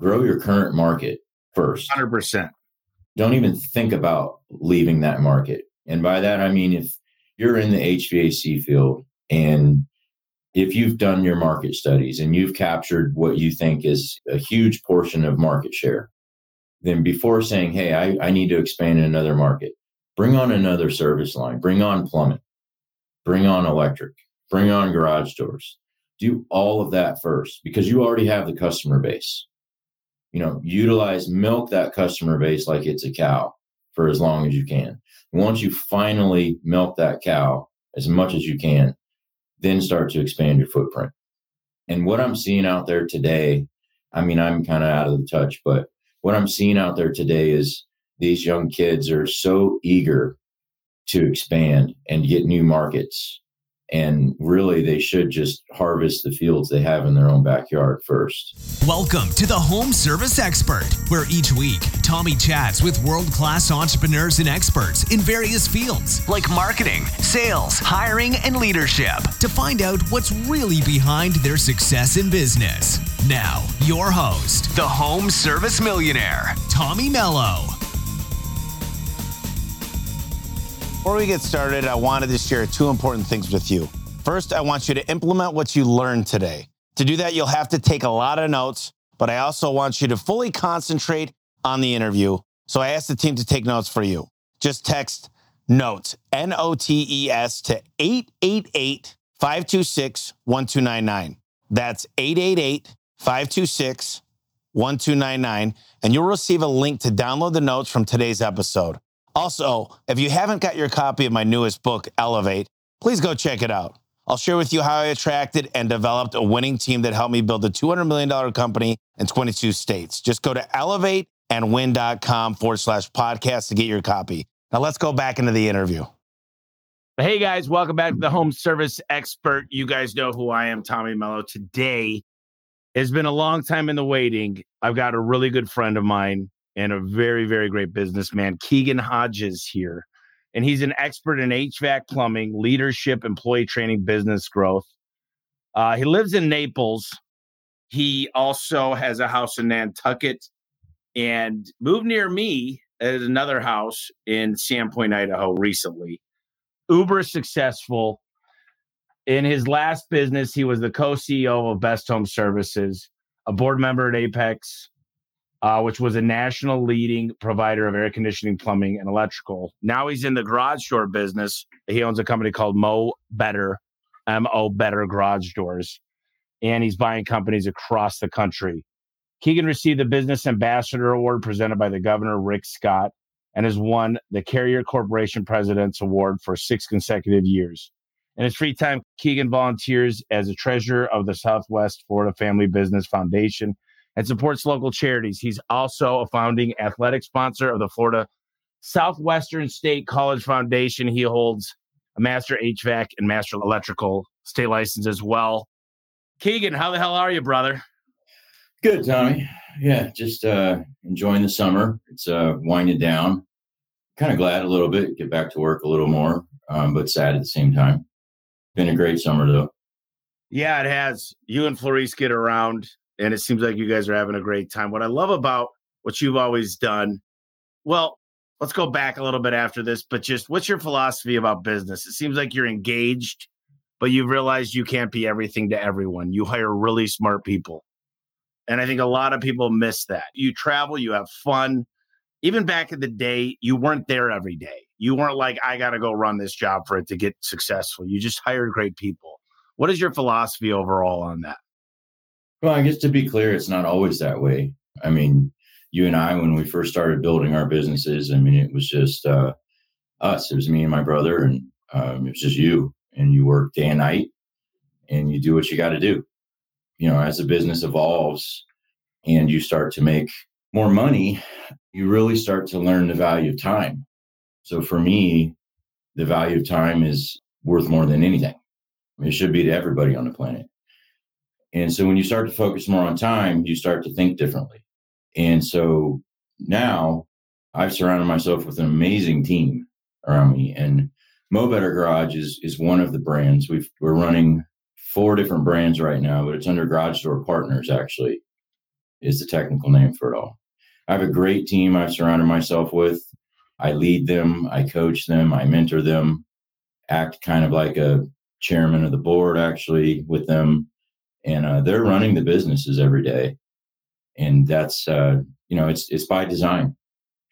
grow your current market first. 100%. Don't even think about leaving that market. And by that, I mean, if you're in the HVAC field and if you've done your market studies and you've captured what you think is a huge portion of market share, then before saying, hey, I, I need to expand in another market, bring on another service line, bring on plumbing, bring on electric, bring on garage doors. Do all of that first because you already have the customer base. You know, utilize milk that customer base like it's a cow for as long as you can. Once you finally milk that cow as much as you can, then start to expand your footprint. And what I'm seeing out there today, I mean, I'm kind of out of the touch, but what I'm seeing out there today is these young kids are so eager to expand and get new markets and really they should just harvest the fields they have in their own backyard first. Welcome to the Home Service Expert, where each week Tommy chats with world class entrepreneurs and experts in various fields like marketing, sales, hiring, and leadership to find out what's really behind their success in business. Now, your host, the Home Service Millionaire, Tommy Mello. Before we get started, I wanted to share two important things with you. First, I want you to implement what you learned today. To do that, you'll have to take a lot of notes, but I also want you to fully concentrate on the interview. So I asked the team to take notes for you. Just text notes, N O T E S, to 888 526 1299. That's 888 526 1299. And you'll receive a link to download the notes from today's episode. Also, if you haven't got your copy of my newest book, Elevate, please go check it out. I'll share with you how I attracted and developed a winning team that helped me build a $200 million company in 22 states. Just go to elevateandwin.com forward slash podcast to get your copy. Now let's go back into the interview. Hey guys, welcome back to the Home Service Expert. You guys know who I am, Tommy Mello. Today has been a long time in the waiting. I've got a really good friend of mine and a very, very great businessman, Keegan Hodges here. And he's an expert in HVAC plumbing, leadership, employee training, business growth. Uh, he lives in Naples. He also has a house in Nantucket and moved near me at another house in Sandpoint, Idaho recently. Uber successful. In his last business, he was the co CEO of Best Home Services, a board member at Apex, uh, which was a national leading provider of air conditioning, plumbing, and electrical. Now he's in the garage door business. He owns a company called Mo Better, M O Better Garage Doors, and he's buying companies across the country. Keegan received the Business Ambassador Award presented by the Governor Rick Scott and has won the Carrier Corporation President's Award for six consecutive years. In his free time, Keegan volunteers as a treasurer of the Southwest Florida Family Business Foundation and supports local charities. He's also a founding athletic sponsor of the Florida Southwestern State College Foundation. He holds a master HVAC and master electrical state license as well. Keegan, how the hell are you, brother? Good, Tommy. Yeah, just uh, enjoying the summer. It's uh, winding down. Kind of glad a little bit, get back to work a little more, um, but sad at the same time. Been a great summer, though. Yeah, it has. You and Florice get around and it seems like you guys are having a great time. What I love about what you've always done, well, let's go back a little bit after this, but just what's your philosophy about business? It seems like you're engaged, but you've realized you can't be everything to everyone. You hire really smart people. And I think a lot of people miss that. You travel, you have fun. Even back in the day, you weren't there every day. You weren't like, I got to go run this job for it to get successful. You just hired great people. What is your philosophy overall on that? Well, I guess to be clear, it's not always that way. I mean, you and I, when we first started building our businesses, I mean, it was just uh, us. It was me and my brother, and um, it was just you. And you work day and night, and you do what you got to do. You know, as the business evolves and you start to make more money, you really start to learn the value of time. So for me, the value of time is worth more than anything. It should be to everybody on the planet. And so when you start to focus more on time, you start to think differently. And so now I've surrounded myself with an amazing team around me. And Mo Better Garage is is one of the brands. We've we're running four different brands right now, but it's under Garage Door Partners actually. is the technical name for it all. I have a great team I've surrounded myself with. I lead them, I coach them, I mentor them, act kind of like a chairman of the board actually with them. And uh, they're running the businesses every day. And that's, uh, you know, it's, it's by design.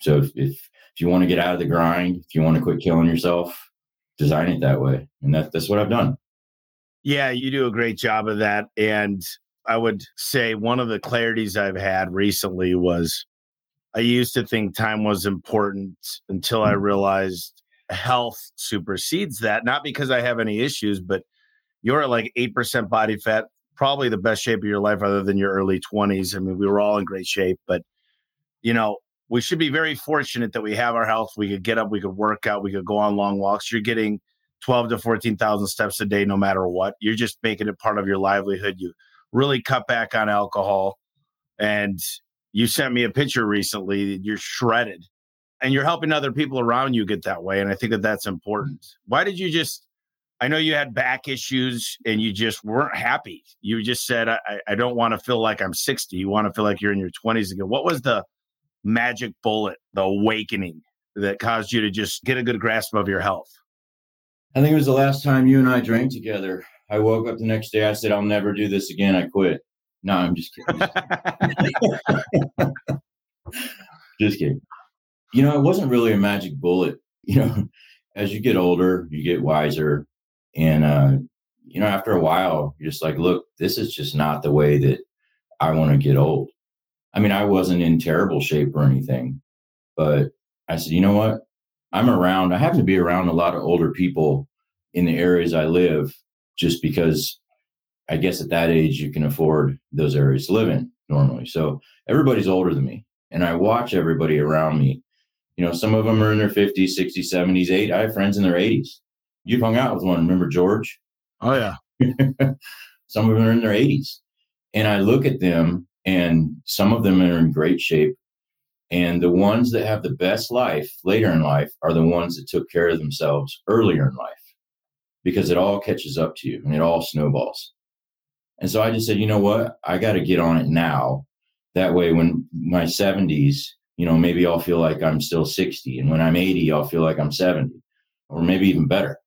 So if, if, if you want to get out of the grind, if you want to quit killing yourself, design it that way. And that, that's what I've done. Yeah, you do a great job of that. And I would say one of the clarities I've had recently was I used to think time was important until I mm. realized health supersedes that. Not because I have any issues, but you're at like 8% body fat, probably the best shape of your life other than your early 20s. I mean, we were all in great shape, but you know, we should be very fortunate that we have our health. We could get up, we could work out, we could go on long walks. You're getting 12 to 14,000 steps a day, no matter what. You're just making it part of your livelihood. You really cut back on alcohol. And you sent me a picture recently. You're shredded and you're helping other people around you get that way. And I think that that's important. Why did you just, I know you had back issues and you just weren't happy. You just said, I, I don't want to feel like I'm 60. You want to feel like you're in your 20s again. What was the magic bullet, the awakening that caused you to just get a good grasp of your health? I think it was the last time you and I drank together. I woke up the next day. I said, I'll never do this again. I quit. No, I'm just kidding. just kidding. You know, it wasn't really a magic bullet. You know, as you get older, you get wiser. And, uh, you know, after a while, you're just like, look, this is just not the way that I want to get old. I mean, I wasn't in terrible shape or anything, but I said, you know what? I'm around, I have to be around a lot of older people in the areas I live just because I guess at that age you can afford those areas to live in normally. So everybody's older than me. And I watch everybody around me. You know, some of them are in their 50s, 60s, 70s, 80s. I have friends in their 80s. You've hung out with one. Remember George? Oh, yeah. some of them are in their 80s. And I look at them, and some of them are in great shape. And the ones that have the best life later in life are the ones that took care of themselves earlier in life because it all catches up to you and it all snowballs. And so I just said, you know what? I got to get on it now. That way, when my 70s, you know, maybe I'll feel like I'm still 60. And when I'm 80, I'll feel like I'm 70 or maybe even better.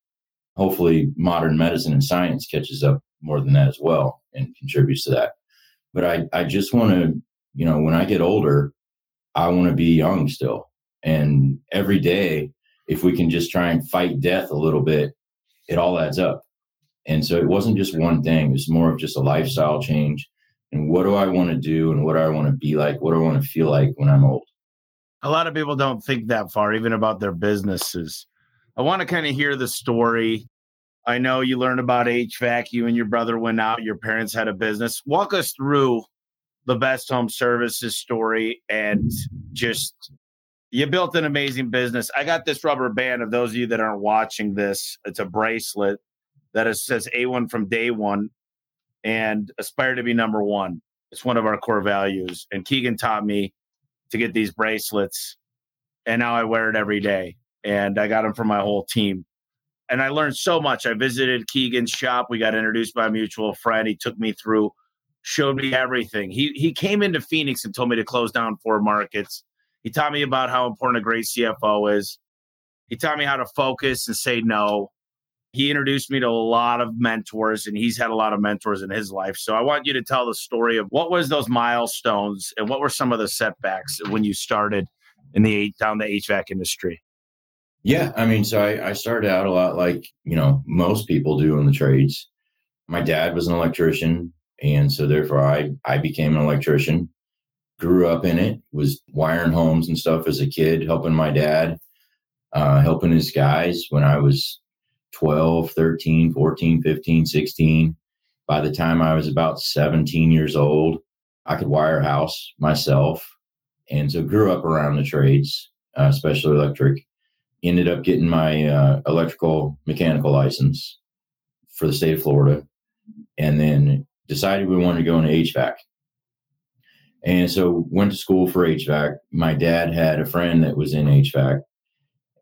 Hopefully, modern medicine and science catches up more than that as well and contributes to that. But I, I just want to, you know, when I get older, I want to be young still. And every day, if we can just try and fight death a little bit, it all adds up. And so it wasn't just one thing, it's more of just a lifestyle change. And what do I want to do and what do I want to be like? What do I want to feel like when I'm old? A lot of people don't think that far, even about their businesses. I want to kind of hear the story. I know you learned about HVAC. You and your brother went out. Your parents had a business. Walk us through the best home services story and just you built an amazing business. I got this rubber band of those of you that aren't watching this. It's a bracelet that is, says A1 from day one and aspire to be number one. It's one of our core values. And Keegan taught me to get these bracelets. And now I wear it every day. And I got them for my whole team. And I learned so much. I visited Keegan's shop. We got introduced by a mutual friend. He took me through, showed me everything. He he came into Phoenix and told me to close down four markets. He taught me about how important a great CFO is. He taught me how to focus and say no he introduced me to a lot of mentors and he's had a lot of mentors in his life so i want you to tell the story of what was those milestones and what were some of the setbacks when you started in the down the hvac industry yeah i mean so I, I started out a lot like you know most people do in the trades my dad was an electrician and so therefore i i became an electrician grew up in it was wiring homes and stuff as a kid helping my dad uh, helping his guys when i was 12, 13, 14, 15, 16. By the time I was about 17 years old, I could wire a house myself. And so grew up around the trades, uh, especially electric. Ended up getting my uh, electrical mechanical license for the state of Florida. And then decided we wanted to go into HVAC. And so went to school for HVAC. My dad had a friend that was in HVAC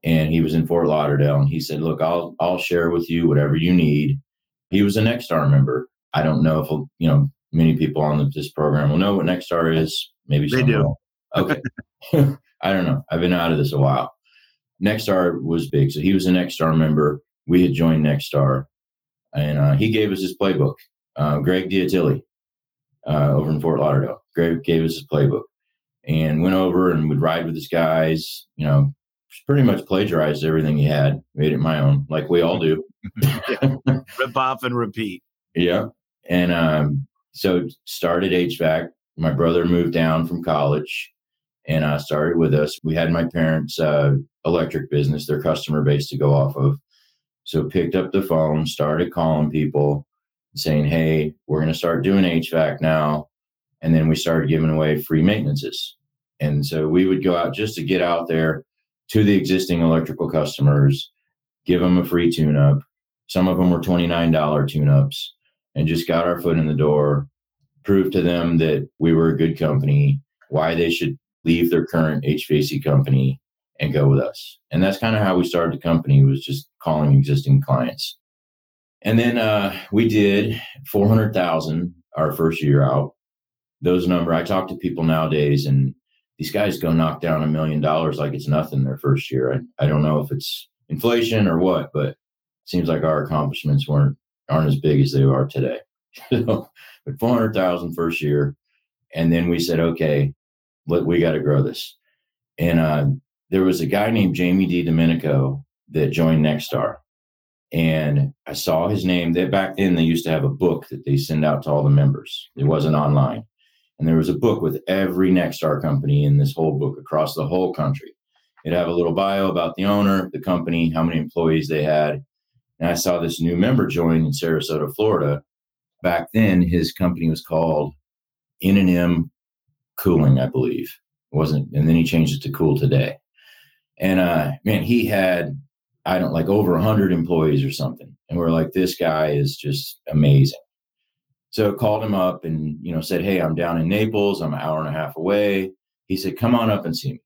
and he was in Fort Lauderdale and he said, "Look, I'll I'll share with you whatever you need." He was a Nexstar member. I don't know if you know many people on this program will know what Nexstar is. Maybe they some do. Okay. I don't know. I've been out of this a while. Nexstar was big. So he was a Nexstar member. We had joined Nexstar and uh, he gave us his playbook. Uh, Greg Diatilli uh, over in Fort Lauderdale. Greg gave us his playbook and went over and would ride with his guys, you know, pretty much plagiarized everything he had, made it my own, like we all do. Rip off and repeat. Yeah. And um, so started HVAC. My brother moved down from college and uh, started with us. We had my parents' uh, electric business, their customer base to go off of. So picked up the phone, started calling people, saying, "Hey, we're going to start doing HVAC now." And then we started giving away free maintenances. And so we would go out just to get out there to the existing electrical customers, give them a free tune up. Some of them were $29 tune ups and just got our foot in the door, proved to them that we were a good company, why they should leave their current HVAC company and go with us. And that's kind of how we started the company was just calling existing clients. And then uh, we did 400,000 our first year out those number I talk to people nowadays and these guys go knock down a million dollars like it's nothing their first year. I, I don't know if it's inflation or what, but it seems like our accomplishments weren't aren't as big as they are today. so, but 400,000 first year. And then we said, okay, let, we got to grow this. And uh, there was a guy named Jamie DiDomenico that joined Nexstar. And I saw his name that back then they used to have a book that they send out to all the members. It wasn't online. And there was a book with every Nexstar company in this whole book across the whole country. It'd have a little bio about the owner, the company, how many employees they had. And I saw this new member join in Sarasota, Florida. Back then, his company was called N&M Cooling, I believe. It wasn't, and then he changed it to Cool Today. And uh, man, he had I don't like over 100 employees or something. And we're like, this guy is just amazing. So called him up and, you know, said, Hey, I'm down in Naples. I'm an hour and a half away. He said, Come on up and see me.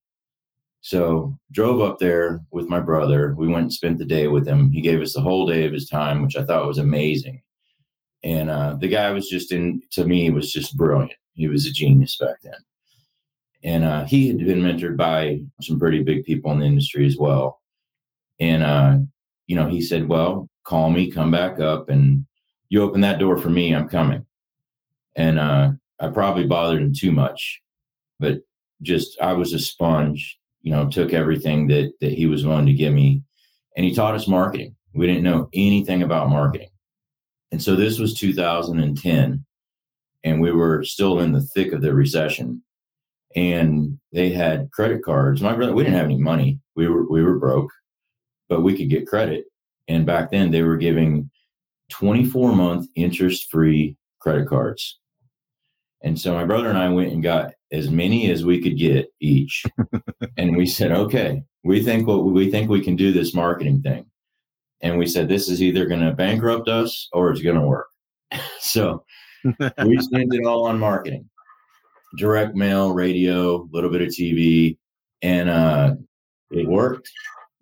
So drove up there with my brother. We went and spent the day with him. He gave us the whole day of his time, which I thought was amazing. And uh, the guy was just in, to me, was just brilliant. He was a genius back then. And uh, he had been mentored by some pretty big people in the industry as well. And, uh, you know, he said, Well, call me, come back up, and you open that door for me, I'm coming. And uh, I probably bothered him too much, but just I was a sponge, you know, took everything that that he was willing to give me, and he taught us marketing. We didn't know anything about marketing, and so this was 2010, and we were still in the thick of the recession, and they had credit cards. My brother, we didn't have any money. We were we were broke, but we could get credit, and back then they were giving 24 month interest free credit cards. And so my brother and I went and got as many as we could get each. and we said, okay, we think what we think we can do this marketing thing. And we said, this is either going to bankrupt us or it's going to work. so we spent it all on marketing direct mail, radio, a little bit of TV. And uh, it worked.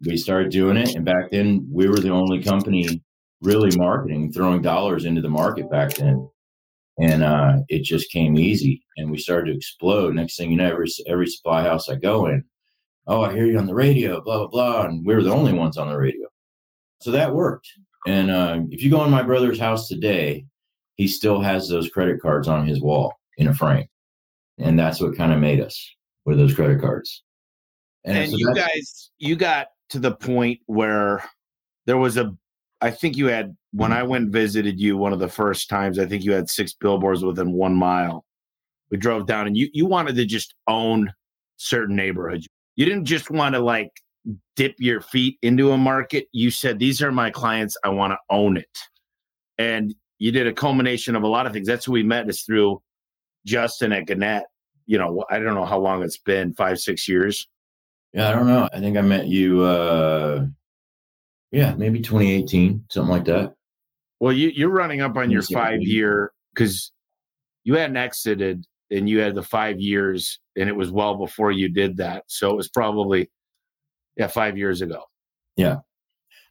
We started doing it. And back then, we were the only company really marketing, throwing dollars into the market back then. And uh, it just came easy, and we started to explode. Next thing you know, every every supply house I go in, oh, I hear you on the radio, blah blah blah, and we were the only ones on the radio, so that worked. And uh, if you go in my brother's house today, he still has those credit cards on his wall in a frame, and that's what kind of made us with those credit cards. And, and so you guys, you got to the point where there was a I think you had when I went visited you one of the first times. I think you had six billboards within one mile. We drove down, and you you wanted to just own certain neighborhoods. You didn't just want to like dip your feet into a market. You said, "These are my clients. I want to own it," and you did a culmination of a lot of things. That's who we met is through Justin at Gannett. You know, I don't know how long it's been five six years. Yeah, I don't know. I think I met you. uh yeah, maybe 2018, something like that. Well, you, you're running up on your five year because you hadn't exited and you had the five years, and it was well before you did that. So it was probably, yeah, five years ago. Yeah.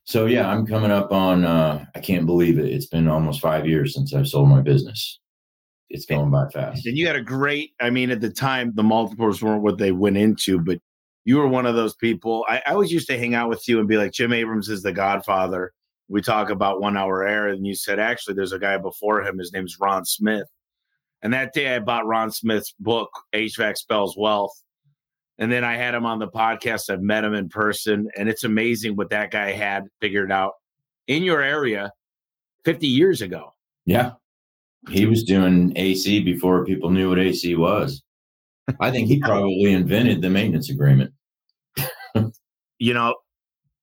So yeah, I'm coming up on. Uh, I can't believe it. It's been almost five years since I've sold my business. It's going by fast. And you had a great, I mean, at the time, the multiples weren't what they went into, but you were one of those people. I, I always used to hang out with you and be like, Jim Abrams is the godfather. We talk about one hour air, and you said, actually, there's a guy before him. His name's Ron Smith. And that day I bought Ron Smith's book, HVAC Spells Wealth. And then I had him on the podcast. I've met him in person, and it's amazing what that guy had figured out in your area 50 years ago. Yeah. He was doing AC before people knew what AC was. I think he probably invented the maintenance agreement. you know,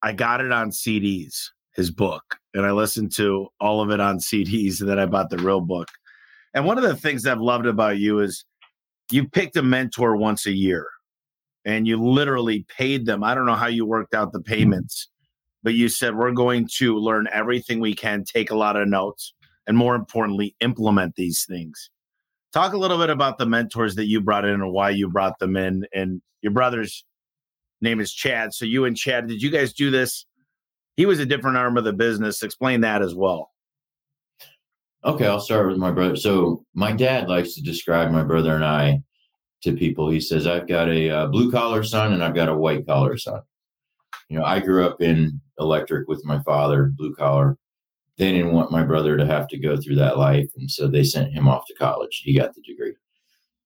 I got it on CDs, his book, and I listened to all of it on CDs, and then I bought the real book. And one of the things I've loved about you is you picked a mentor once a year and you literally paid them. I don't know how you worked out the payments, but you said, we're going to learn everything we can, take a lot of notes, and more importantly, implement these things. Talk a little bit about the mentors that you brought in and why you brought them in. And your brother's name is Chad. So you and Chad, did you guys do this? He was a different arm of the business. Explain that as well. Okay, I'll start with my brother. So my dad likes to describe my brother and I to people. He says, I've got a uh, blue collar son and I've got a white collar son. You know, I grew up in electric with my father, blue collar they didn't want my brother to have to go through that life. And so they sent him off to college. He got the degree.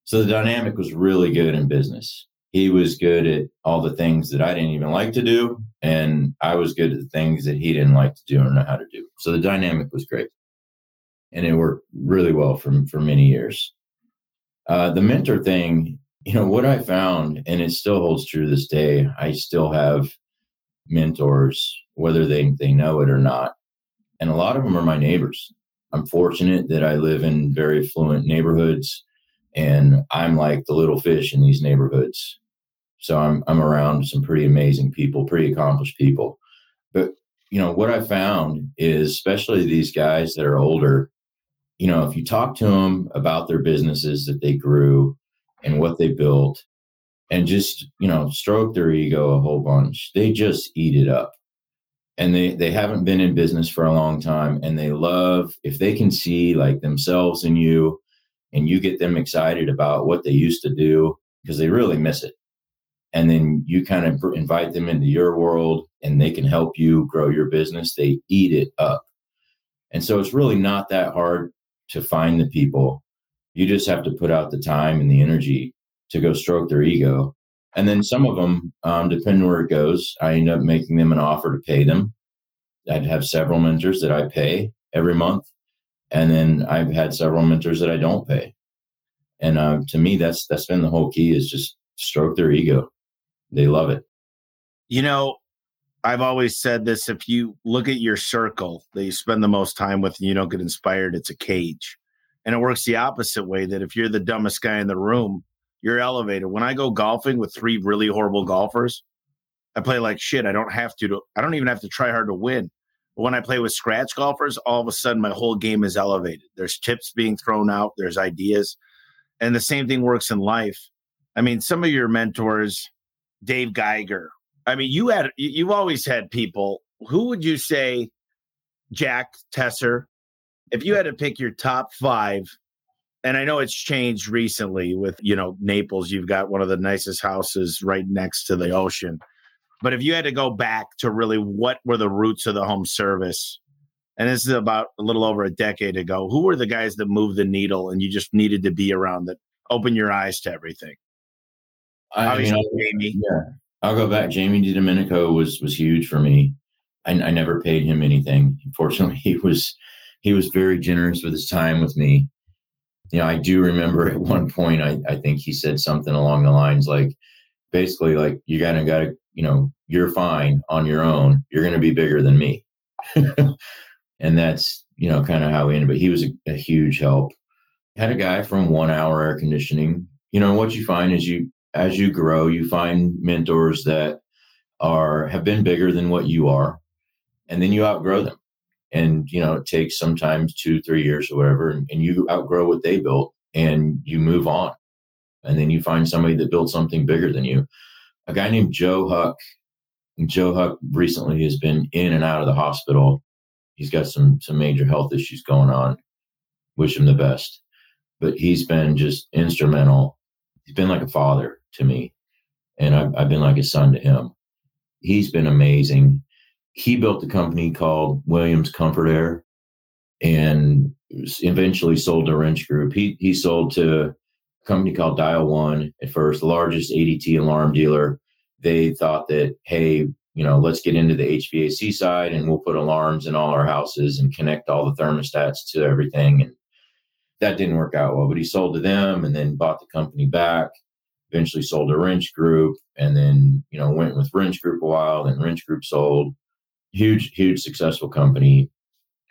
So the dynamic was really good in business. He was good at all the things that I didn't even like to do. And I was good at the things that he didn't like to do or know how to do. So the dynamic was great. And it worked really well for, for many years. Uh, the mentor thing, you know, what I found, and it still holds true this day, I still have mentors, whether they, they know it or not and a lot of them are my neighbors. I'm fortunate that I live in very affluent neighborhoods and I'm like the little fish in these neighborhoods. So I'm I'm around some pretty amazing people, pretty accomplished people. But you know, what I found is especially these guys that are older, you know, if you talk to them about their businesses that they grew and what they built and just, you know, stroke their ego a whole bunch, they just eat it up and they they haven't been in business for a long time and they love if they can see like themselves in you and you get them excited about what they used to do because they really miss it. And then you kind of invite them into your world and they can help you grow your business. They eat it up. And so it's really not that hard to find the people. You just have to put out the time and the energy to go stroke their ego and then some of them, um, depending where it goes, I end up making them an offer to pay them. I'd have several mentors that I pay every month. And then I've had several mentors that I don't pay. And uh, to me, that's that's been the whole key is just stroke their ego. They love it. You know, I've always said this if you look at your circle that you spend the most time with and you don't get inspired, it's a cage. And it works the opposite way that if you're the dumbest guy in the room, you're elevated. When I go golfing with three really horrible golfers, I play like shit. I don't have to, to I don't even have to try hard to win. But when I play with scratch golfers, all of a sudden my whole game is elevated. There's tips being thrown out, there's ideas. And the same thing works in life. I mean, some of your mentors, Dave Geiger. I mean, you had you've always had people. Who would you say, Jack Tester? If you had to pick your top five and I know it's changed recently with, you know, Naples, you've got one of the nicest houses right next to the ocean. But if you had to go back to really what were the roots of the home service, and this is about a little over a decade ago, who were the guys that moved the needle and you just needed to be around that open your eyes to everything? I mean, Jamie. Yeah. I'll go back. Jamie DiDomenico was was huge for me. I, I never paid him anything. Unfortunately, he was he was very generous with his time with me you know, I do remember at one point, I, I think he said something along the lines like, basically, like, you gotta, gotta, you know, you're fine on your own. You're going to be bigger than me. and that's, you know, kind of how we ended. But he was a, a huge help. Had a guy from one hour air conditioning. You know, what you find is you, as you grow, you find mentors that are, have been bigger than what you are. And then you outgrow them and you know it takes sometimes two three years or whatever and, and, you outgrow what they built and you move on and then you find somebody that built something bigger than you a guy named joe huck joe huck recently has been in and out of the hospital he's got some some major health issues going on wish him the best but he's been just instrumental. He's been like a father to me, and I've, I've been like a son to him. He's been amazing. He built a company called Williams Comfort Air and eventually sold to Wrench Group. He, he sold to a company called Dial One at first, the largest ADT alarm dealer. They thought that, hey, you know, let's get into the HVAC side and we'll put alarms in all our houses and connect all the thermostats to everything. And that didn't work out well, but he sold to them and then bought the company back, eventually sold to Wrench Group and then, you know, went with Wrench Group a while, then Wrench Group sold. Huge, huge successful company,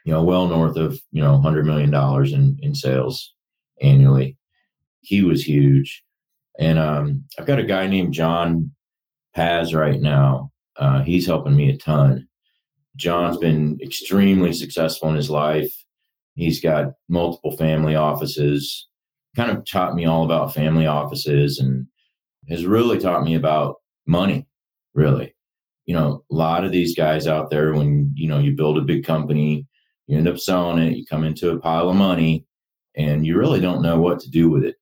you know, well north of, you know, $100 million in, in sales annually. He was huge. And um, I've got a guy named John Paz right now uh, he's helping me a ton. John's been extremely successful in his life. He's got multiple family offices, kind of taught me all about family offices and has really taught me about money, really. You know, a lot of these guys out there, when, you know, you build a big company, you end up selling it, you come into a pile of money, and you really don't know what to do with it.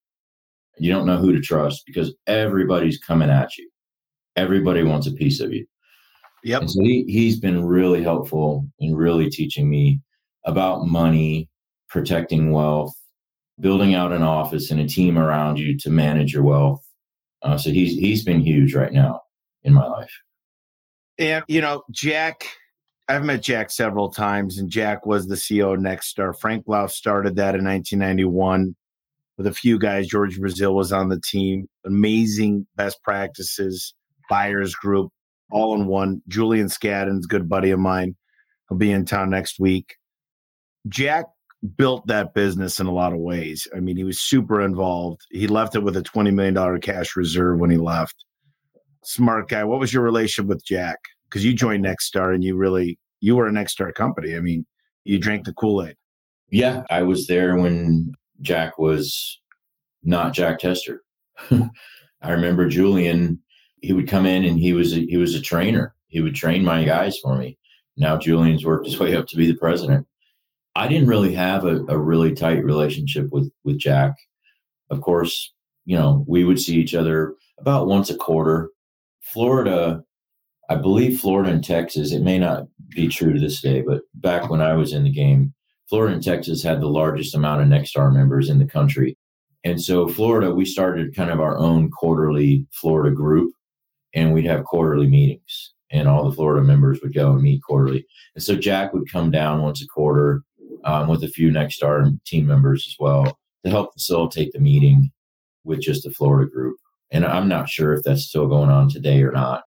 You don't know who to trust because everybody's coming at you. Everybody wants a piece of you. Yep. And so he, he's been really helpful in really teaching me about money, protecting wealth, building out an office and a team around you to manage your wealth. Uh, so he's he's been huge right now in my life. And you know, Jack, I've met Jack several times, and Jack was the CEO of Nexstar. Frank Blau started that in 1991 with a few guys. George Brazil was on the team. Amazing best practices, buyers group, all in one. Julian Scadden's good buddy of mine. He'll be in town next week. Jack built that business in a lot of ways. I mean, he was super involved. He left it with a $20 million cash reserve when he left. Smart guy. What was your relationship with Jack? Because you joined Nexstar and you really, you were a Nexstar company. I mean, you drank the Kool Aid. Yeah, I was there when Jack was not Jack Tester. I remember Julian he would come in and he was a, he was a trainer. He would train my guys for me. Now Julian's worked his way up to be the president. I didn't really have a, a really tight relationship with with Jack. Of course, you know we would see each other about once a quarter. Florida, I believe Florida and Texas. It may not be true to this day, but back when I was in the game, Florida and Texas had the largest amount of Nexstar members in the country. And so Florida, we started kind of our own quarterly Florida group and we'd have quarterly meetings and all the Florida members would go and meet quarterly. And so Jack would come down once a quarter um, with a few Nexstar team members as well to help facilitate the meeting with just the Florida group. And I'm not sure if that's still going on today or not.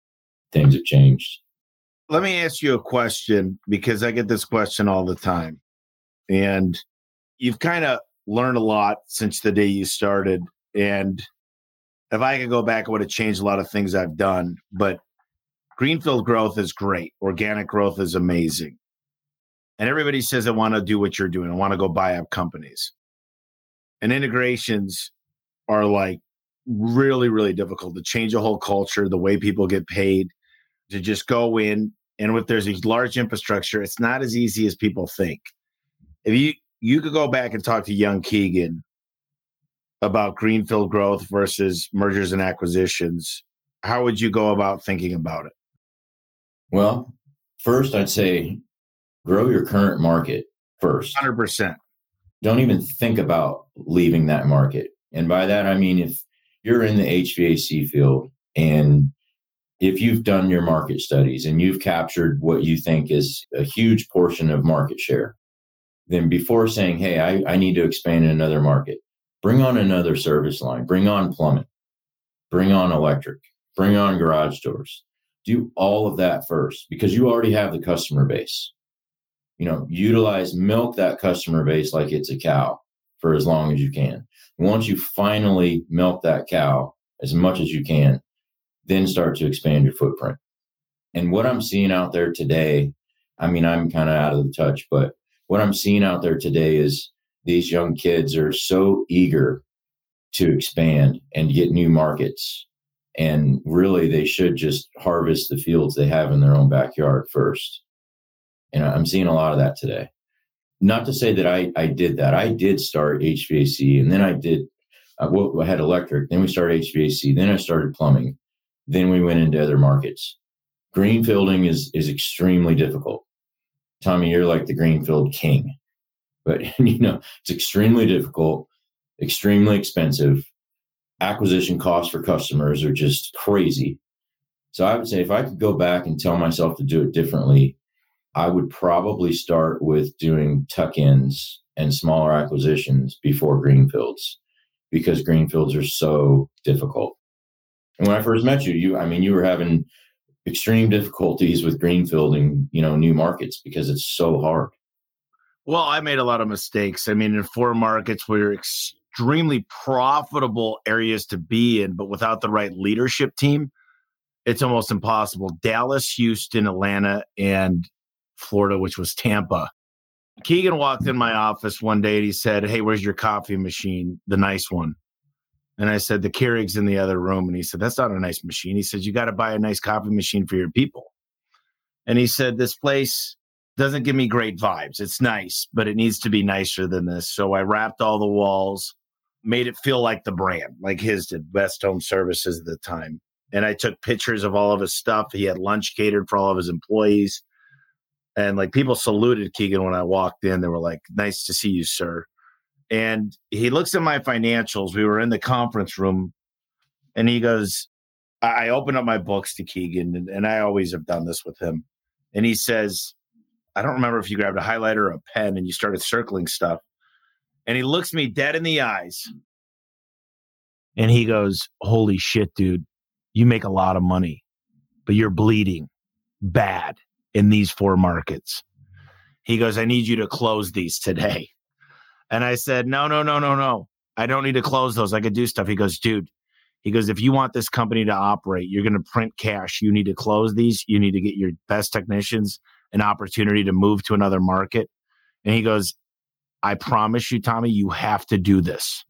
Things have changed. Let me ask you a question because I get this question all the time. And you've kind of learned a lot since the day you started. And if I could go back, I would have changed a lot of things I've done. But greenfield growth is great. Organic growth is amazing. And everybody says, I want to do what you're doing. I want to go buy up companies. And integrations are like really, really difficult to change a whole culture, the way people get paid, to just go in. And if there's a large infrastructure, it's not as easy as people think. If you you could go back and talk to young Keegan about greenfield growth versus mergers and acquisitions, how would you go about thinking about it? Well, first, I'd say grow your current market first. 100%. Don't even think about leaving that market. And by that, I mean, if you're in the HVAC field and if you've done your market studies and you've captured what you think is a huge portion of market share, then before saying, hey, I, I need to expand in another market, bring on another service line, bring on plumbing, bring on electric, bring on garage doors. Do all of that first because you already have the customer base. You know, utilize milk that customer base like it's a cow for as long as you can. Once you finally milk that cow as much as you can, then start to expand your footprint. And what I'm seeing out there today, I mean, I'm kind of out of the touch, but what I'm seeing out there today is these young kids are so eager to expand and get new markets. And really, they should just harvest the fields they have in their own backyard first. And I'm seeing a lot of that today. Not to say that I, I did that. I did start HVAC and then I did, uh, I, I had electric, then we started HVAC, then I started plumbing, then we went into other markets. Greenfielding is, is extremely difficult. Tommy, you're like the Greenfield king, but you know, it's extremely difficult, extremely expensive. Acquisition costs for customers are just crazy. So I would say if I could go back and tell myself to do it differently, I would probably start with doing tuck ins and smaller acquisitions before greenfields because greenfields are so difficult. And when I first met you, you I mean you were having extreme difficulties with greenfielding, you know, new markets because it's so hard. Well, I made a lot of mistakes. I mean, in four markets we were extremely profitable areas to be in, but without the right leadership team, it's almost impossible. Dallas, Houston, Atlanta, and Florida, which was Tampa. Keegan walked in my office one day and he said, Hey, where's your coffee machine? The nice one. And I said, The Keurig's in the other room. And he said, That's not a nice machine. He said, You got to buy a nice coffee machine for your people. And he said, This place doesn't give me great vibes. It's nice, but it needs to be nicer than this. So I wrapped all the walls, made it feel like the brand, like his did, Best Home Services at the time. And I took pictures of all of his stuff. He had lunch catered for all of his employees. And like people saluted Keegan when I walked in. They were like, nice to see you, sir. And he looks at my financials. We were in the conference room and he goes, I open up my books to Keegan, and, and I always have done this with him. And he says, I don't remember if you grabbed a highlighter or a pen and you started circling stuff. And he looks me dead in the eyes and he goes, Holy shit, dude, you make a lot of money, but you're bleeding bad in these four markets. He goes, I need you to close these today. And I said, No, no, no, no, no. I don't need to close those. I could do stuff. He goes, Dude, he goes, If you want this company to operate, you're going to print cash. You need to close these. You need to get your best technicians an opportunity to move to another market. And he goes, I promise you, Tommy, you have to do this.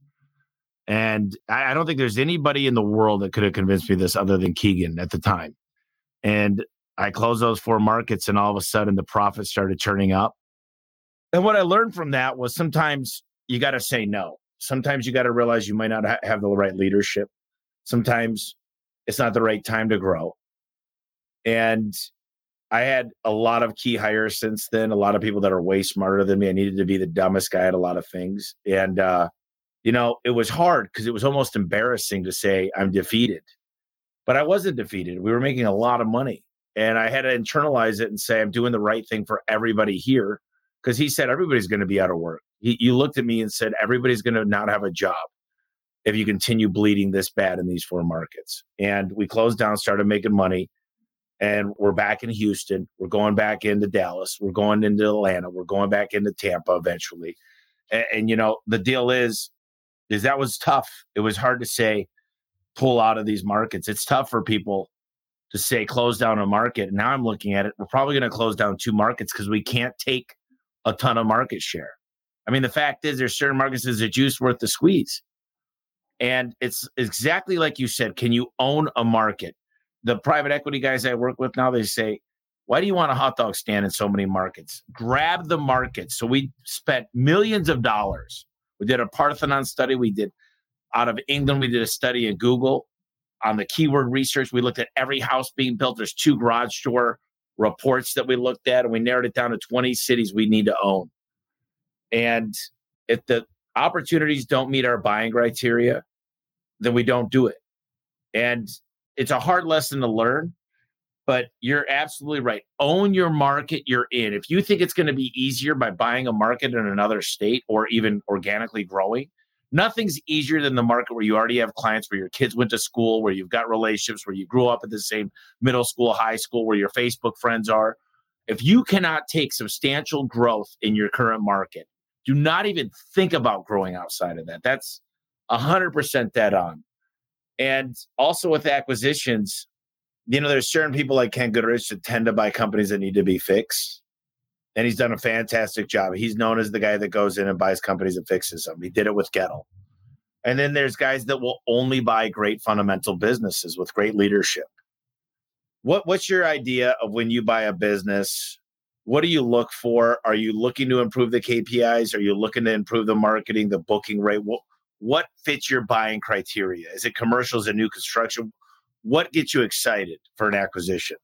And I, I don't think there's anybody in the world that could have convinced me this other than Keegan at the time. And I closed those four markets, and all of a sudden the profits started turning up. And what I learned from that was sometimes you got to say no. Sometimes you got to realize you might not ha- have the right leadership. Sometimes it's not the right time to grow. And I had a lot of key hires since then, a lot of people that are way smarter than me. I needed to be the dumbest guy at a lot of things. And, uh, you know, it was hard because it was almost embarrassing to say I'm defeated. But I wasn't defeated. We were making a lot of money. And I had to internalize it and say, I'm doing the right thing for everybody here. Because he said, everybody's going to be out of work. He, looked at me and said, everybody's going to not have a job if you continue bleeding this bad in these four markets. And we closed down, started making money. And we're back in Houston. We're going back into Dallas. We're going into Atlanta. We're going back into Tampa eventually. And, and you know, the deal is, is that was tough. It was hard to say, pull out of these markets. It's tough for people to say close down a market. Now I'm looking at it. We're probably going to close down two markets because we can't take a ton of market share. I mean, the fact is, there's certain markets is a juice worth the squeeze. And it's exactly like you said. Can you own a market? The private equity guys I work with now, they say, why do you want a hot dog stand in so many markets? Grab the market. So we spent millions of dollars. We did a Parthenon study. We did out of England, we did a study in Google on the keyword research. We looked at every house being built. There's two garage door reports that we looked at, and we narrowed it down to 20 cities we need to own. And if the opportunities don't meet our buying criteria, then we don't do it. And it's a hard lesson to learn, but you're absolutely right. Own your market you're in. If you think it's going to be easier by buying a market in another state or even organically growing, nothing's easier than the market where you already have clients, where your kids went to school, where you've got relationships, where you grew up at the same middle school, high school, where your Facebook friends are. If you cannot take substantial growth in your current market, do not even think about growing outside of that. That's 100% dead on. And also with acquisitions, you know, there's certain people like Ken Goodrich that tend to buy companies that need to be fixed and he's done a fantastic job. He's known as the guy that goes in and buys companies and fixes them. He did it with Gettle. And then there's guys that will only buy great fundamental businesses with great leadership. What what's your idea of when you buy a business? what do you look for? Are you looking to improve the KPIs? Are you looking to improve the marketing, the booking rate? What, what fits your buying criteria? Is it commercials and new construction? What gets you excited for an acquisition?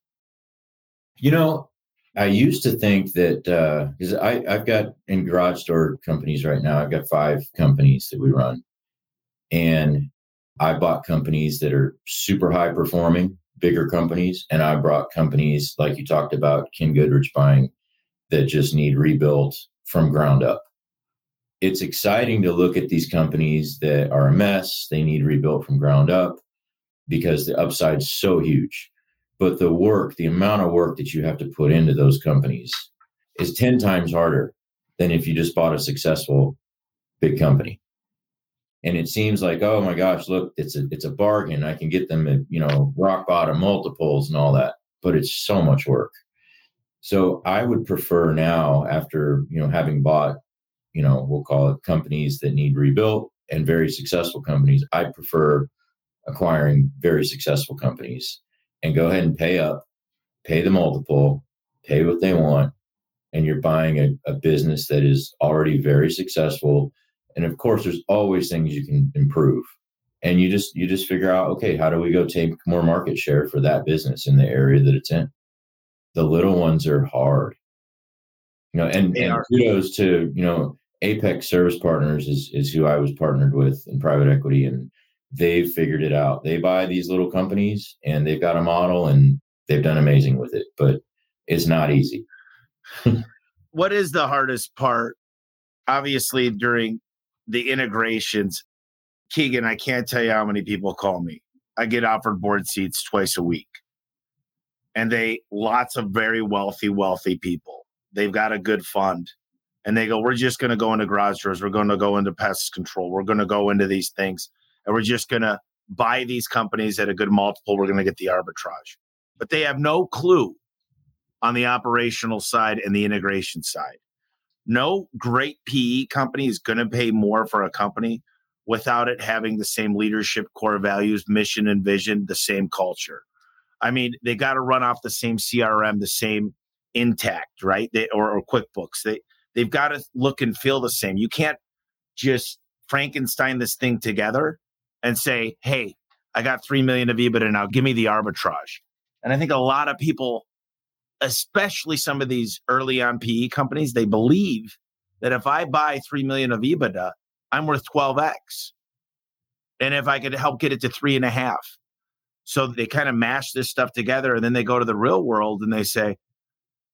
You know, I used to think that because uh, I've got in garage door companies right now. I've got five companies that we run, and I bought companies that are super high performing, bigger companies, and I brought companies like you talked about Ken Goodrich buying that just need rebuilt from ground up. It's exciting to look at these companies that are a mess. They need rebuilt from ground up because the upside's so huge but the work, the amount of work that you have to put into those companies is 10 times harder than if you just bought a successful big company. And it seems like, oh my gosh, look, it's a it's a bargain. I can get them at, you know, rock bottom multiples and all that, but it's so much work. So I would prefer now, after, you know, having bought, you know, we'll call it companies that need rebuilt and very successful companies, I prefer acquiring very successful companies and go ahead and pay up, pay the multiple, pay what they want, and you're buying a, a business that is already very successful. And of course, there's always things you can improve. And you just you just figure out, okay, how do we go take more market share for that business in the area that it's in? The little ones are hard. You know, and, and kudos to, you know, Apex Service Partners is is who I was partnered with in private equity. And they've figured it out. They buy these little companies and they've got a model and they've done amazing with it, but it's not easy. what is the hardest part? Obviously, during the integrations, Keegan, I can't tell you how many people call me. I get offered board seats twice a week. And they, lots of very wealthy, wealthy people. They've got a good fund. And they go, We're just going to go into garage doors. We're going to go into pest control. We're going to go into these things and we're just going to buy these companies at a good multiple. We're going to get the arbitrage. But they have no clue on the operational side and the integration side. No great PE company is going to pay more for a company without it having the same leadership core values, mission, and vision, the same culture. I mean, they got to run off the same CRM, the same intact, right? They, or, or QuickBooks. They they've got to look and feel the same. You can't just Frankenstein this thing together and say, hey, I got 3 million of EBITDA now, give me the arbitrage. And I think a lot of people, especially some of these early on PE companies, they believe that if I buy 3 million of EBITDA, I'm worth 12x. And if I could help get it to three and a half. So they kind of mash this stuff together and then they go to the real world and they say,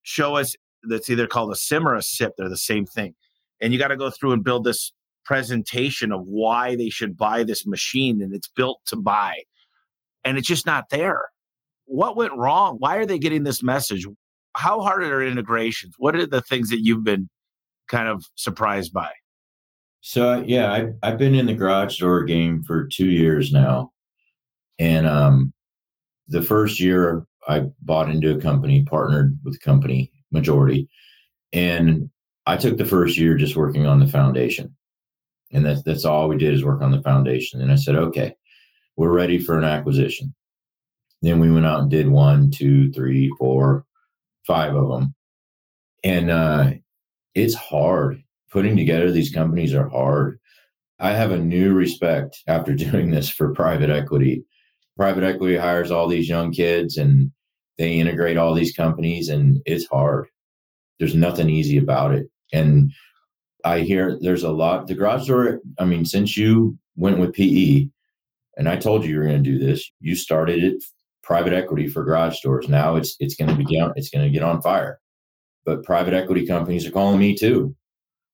show us that's either called a sim or a sip. They're the same thing. And you got to go through and build this presentation of why they should buy this machine and it's built to buy. And it's just not there. What went wrong? Why are they getting this message? How hard are integrations? What are the things that you've been kind of surprised by? So yeah, I, I've been in the garage door game for two years now, and um, the first year I bought into a company, partnered with a company majority, and I took the first year just working on the foundation and that's that's all we did is work on the foundation. And I said, okay, we're ready for an acquisition. Then we went out and did one, two, three, four, five of them, and uh, it's hard. Putting together these companies are hard. I have a new respect after doing this for private equity. Private equity hires all these young kids and they integrate all these companies, and it's hard. There's nothing easy about it. And I hear there's a lot. The garage door. I mean, since you went with PE, and I told you you were going to do this, you started it private equity for garage doors. Now it's it's going to be down. It's going to get on fire. But private equity companies are calling me too,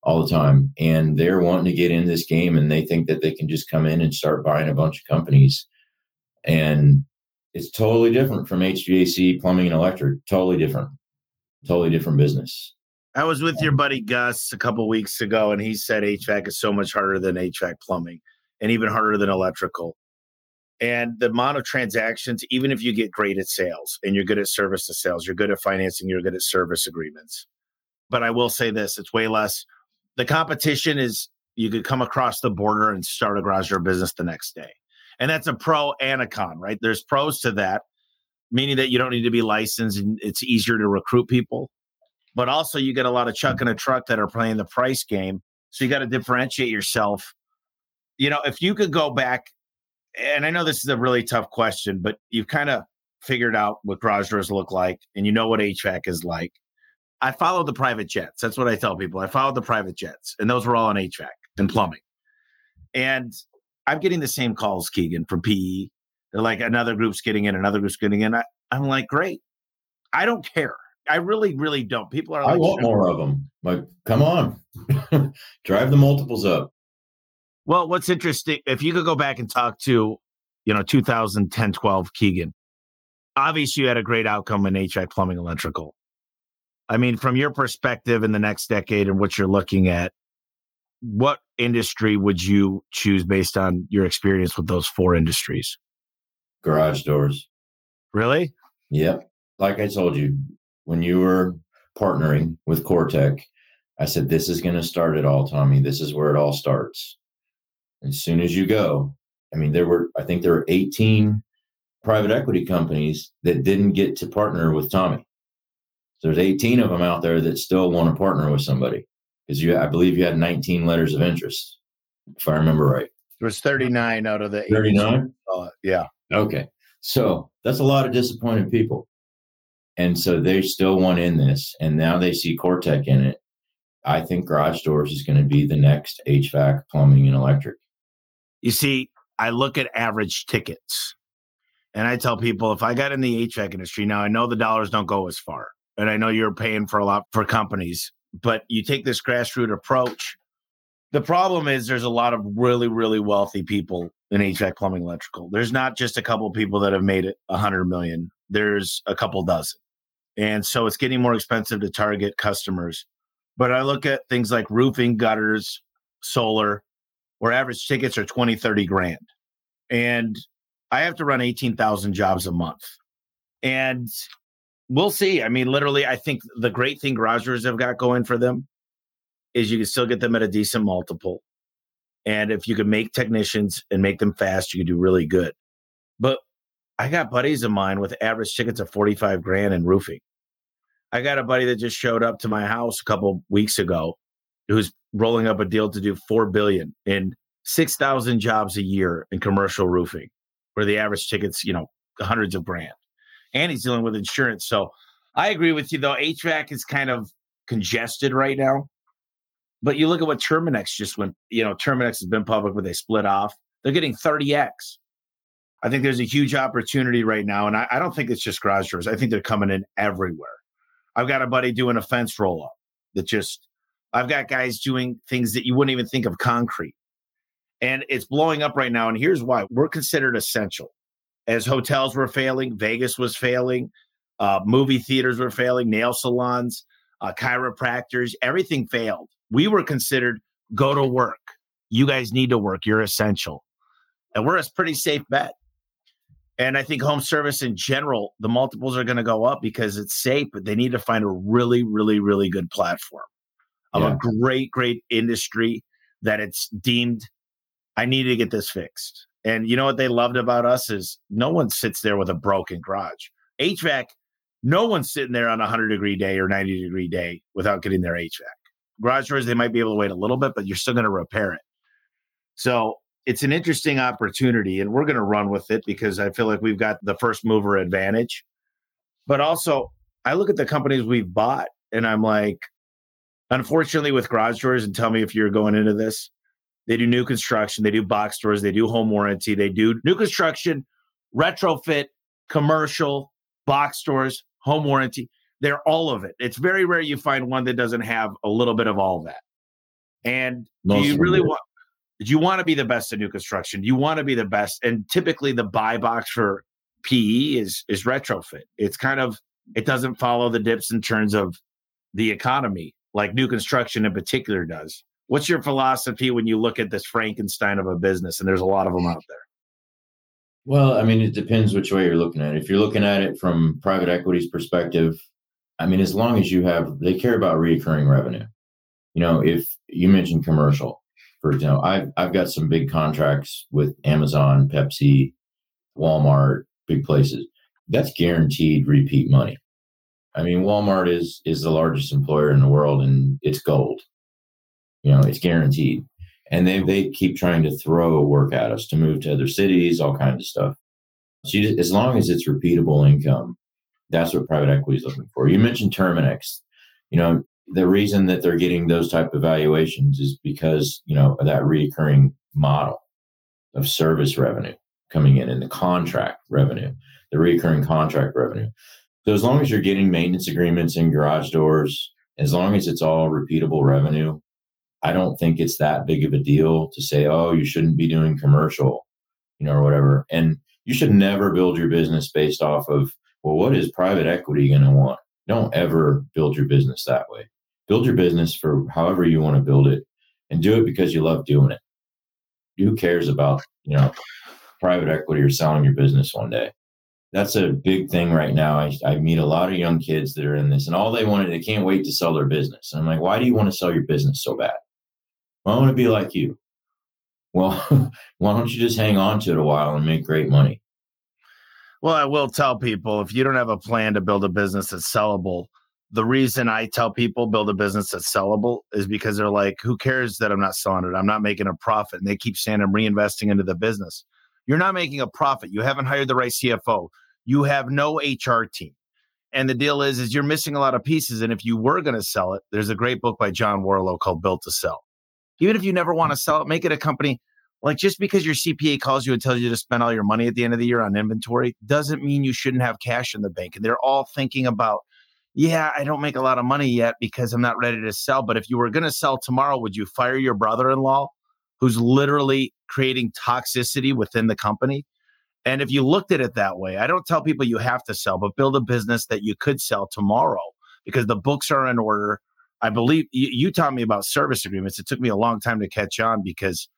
all the time, and they're wanting to get in this game, and they think that they can just come in and start buying a bunch of companies, and it's totally different from HVAC, plumbing, and electric. Totally different. Totally different business. I was with your buddy Gus a couple weeks ago, and he said HVAC is so much harder than HVAC plumbing and even harder than electrical. And the amount of transactions, even if you get great at sales and you're good at service to sales, you're good at financing, you're good at service agreements. But I will say this it's way less. The competition is you could come across the border and start a garage door business the next day. And that's a pro and a con, right? There's pros to that, meaning that you don't need to be licensed and it's easier to recruit people but also you get a lot of chuck in a truck that are playing the price game. So you got to differentiate yourself. You know, if you could go back, and I know this is a really tough question, but you've kind of figured out what garage doors look like and you know what HVAC is like. I followed the private jets. That's what I tell people. I followed the private jets, and those were all on HVAC and plumbing. And I'm getting the same calls, Keegan, from PE. They're like, another group's getting in, another group's getting in. I, I'm like, great. I don't care. I really, really don't. People are like, I want more of them. Like, come on, drive the multiples up. Well, what's interesting, if you could go back and talk to, you know, 2010, 12 Keegan, obviously you had a great outcome in HVAC plumbing electrical. I mean, from your perspective in the next decade and what you're looking at, what industry would you choose based on your experience with those four industries? Garage doors. Really? Yep. Like I told you, when you were partnering with Cortec, I said, This is going to start it all, Tommy. This is where it all starts. As soon as you go, I mean, there were, I think there were 18 private equity companies that didn't get to partner with Tommy. So there's 18 of them out there that still want to partner with somebody because you, I believe you had 19 letters of interest, if I remember right. It was 39 out of the 39. Uh, yeah. Okay. So that's a lot of disappointed people. And so they still want in this. And now they see Cortec in it. I think garage doors is going to be the next HVAC, plumbing, and electric. You see, I look at average tickets and I tell people if I got in the HVAC industry, now I know the dollars don't go as far. And I know you're paying for a lot for companies, but you take this grassroots approach. The problem is there's a lot of really, really wealthy people in HVAC plumbing electrical. There's not just a couple people that have made it a hundred million. There's a couple dozen. And so it's getting more expensive to target customers. But I look at things like roofing, gutters, solar, where average tickets are 20, 30 grand. And I have to run 18,000 jobs a month. And we'll see. I mean, literally, I think the great thing doors have got going for them is you can still get them at a decent multiple. And if you can make technicians and make them fast, you can do really good. But I got buddies of mine with average tickets of 45 grand in roofing. I got a buddy that just showed up to my house a couple weeks ago who's rolling up a deal to do 4 billion in 6,000 jobs a year in commercial roofing where the average ticket's, you know, hundreds of grand. And he's dealing with insurance. So I agree with you though. HVAC is kind of congested right now. But you look at what Terminix just went, you know, Terminix has been public where they split off. They're getting 30x. I think there's a huge opportunity right now. And I, I don't think it's just garage doors. I think they're coming in everywhere. I've got a buddy doing a fence roll up that just, I've got guys doing things that you wouldn't even think of concrete. And it's blowing up right now. And here's why we're considered essential. As hotels were failing, Vegas was failing, uh, movie theaters were failing, nail salons, uh, chiropractors, everything failed. We were considered go to work. You guys need to work. You're essential. And we're a pretty safe bet. And I think home service in general, the multiples are going to go up because it's safe, but they need to find a really, really, really good platform of yeah. a great, great industry that it's deemed I need to get this fixed. And you know what they loved about us is no one sits there with a broken garage. HVAC, no one's sitting there on a 100 degree day or 90 degree day without getting their HVAC. Garage doors, they might be able to wait a little bit, but you're still going to repair it. So it's an interesting opportunity, and we're going to run with it because I feel like we've got the first mover advantage. But also, I look at the companies we've bought, and I'm like, unfortunately, with garage doors, and tell me if you're going into this, they do new construction, they do box stores, they do home warranty, they do new construction, retrofit, commercial, box stores, home warranty. They're all of it. It's very rare you find one that doesn't have a little bit of all that. And Most do you really want you want to be the best in new construction? You want to be the best? And typically the buy box for PE is is retrofit. It's kind of it doesn't follow the dips and turns of the economy like new construction in particular does. What's your philosophy when you look at this Frankenstein of a business? And there's a lot of them out there. Well, I mean, it depends which way you're looking at it. If you're looking at it from private equity's perspective, I mean, as long as you have, they care about recurring revenue. You know, if you mentioned commercial, for example, I've I've got some big contracts with Amazon, Pepsi, Walmart, big places. That's guaranteed repeat money. I mean, Walmart is is the largest employer in the world, and it's gold. You know, it's guaranteed. And they they keep trying to throw work at us to move to other cities, all kinds of stuff. So you, as long as it's repeatable income, that's what private equity is looking for. You mentioned Terminix. You know, the reason that they're getting those type of valuations is because you know that recurring model of service revenue coming in and the contract revenue, the recurring contract revenue. So as long as you're getting maintenance agreements and garage doors, as long as it's all repeatable revenue, I don't think it's that big of a deal to say, oh, you shouldn't be doing commercial, you know, or whatever. And you should never build your business based off of, well, what is private equity going to want? Don't ever build your business that way. Build your business for however you want to build it and do it because you love doing it. Who cares about, you know, private equity or selling your business one day? That's a big thing right now. I, I meet a lot of young kids that are in this and all they want, they can't wait to sell their business. And I'm like, why do you want to sell your business so bad? Well, I want to be like you. Well, why don't you just hang on to it a while and make great money? Well, I will tell people if you don't have a plan to build a business that's sellable, the reason I tell people build a business that's sellable is because they're like, who cares that I'm not selling it? I'm not making a profit. And they keep saying I'm reinvesting into the business. You're not making a profit. You haven't hired the right CFO. You have no HR team. And the deal is, is you're missing a lot of pieces. And if you were going to sell it, there's a great book by John Warrillow called Built to Sell. Even if you never want to mm. sell it, make it a company. Like just because your CPA calls you and tells you to spend all your money at the end of the year on inventory doesn't mean you shouldn't have cash in the bank. And they're all thinking about yeah, I don't make a lot of money yet because I'm not ready to sell. But if you were going to sell tomorrow, would you fire your brother in law who's literally creating toxicity within the company? And if you looked at it that way, I don't tell people you have to sell, but build a business that you could sell tomorrow because the books are in order. I believe you, you taught me about service agreements. It took me a long time to catch on because,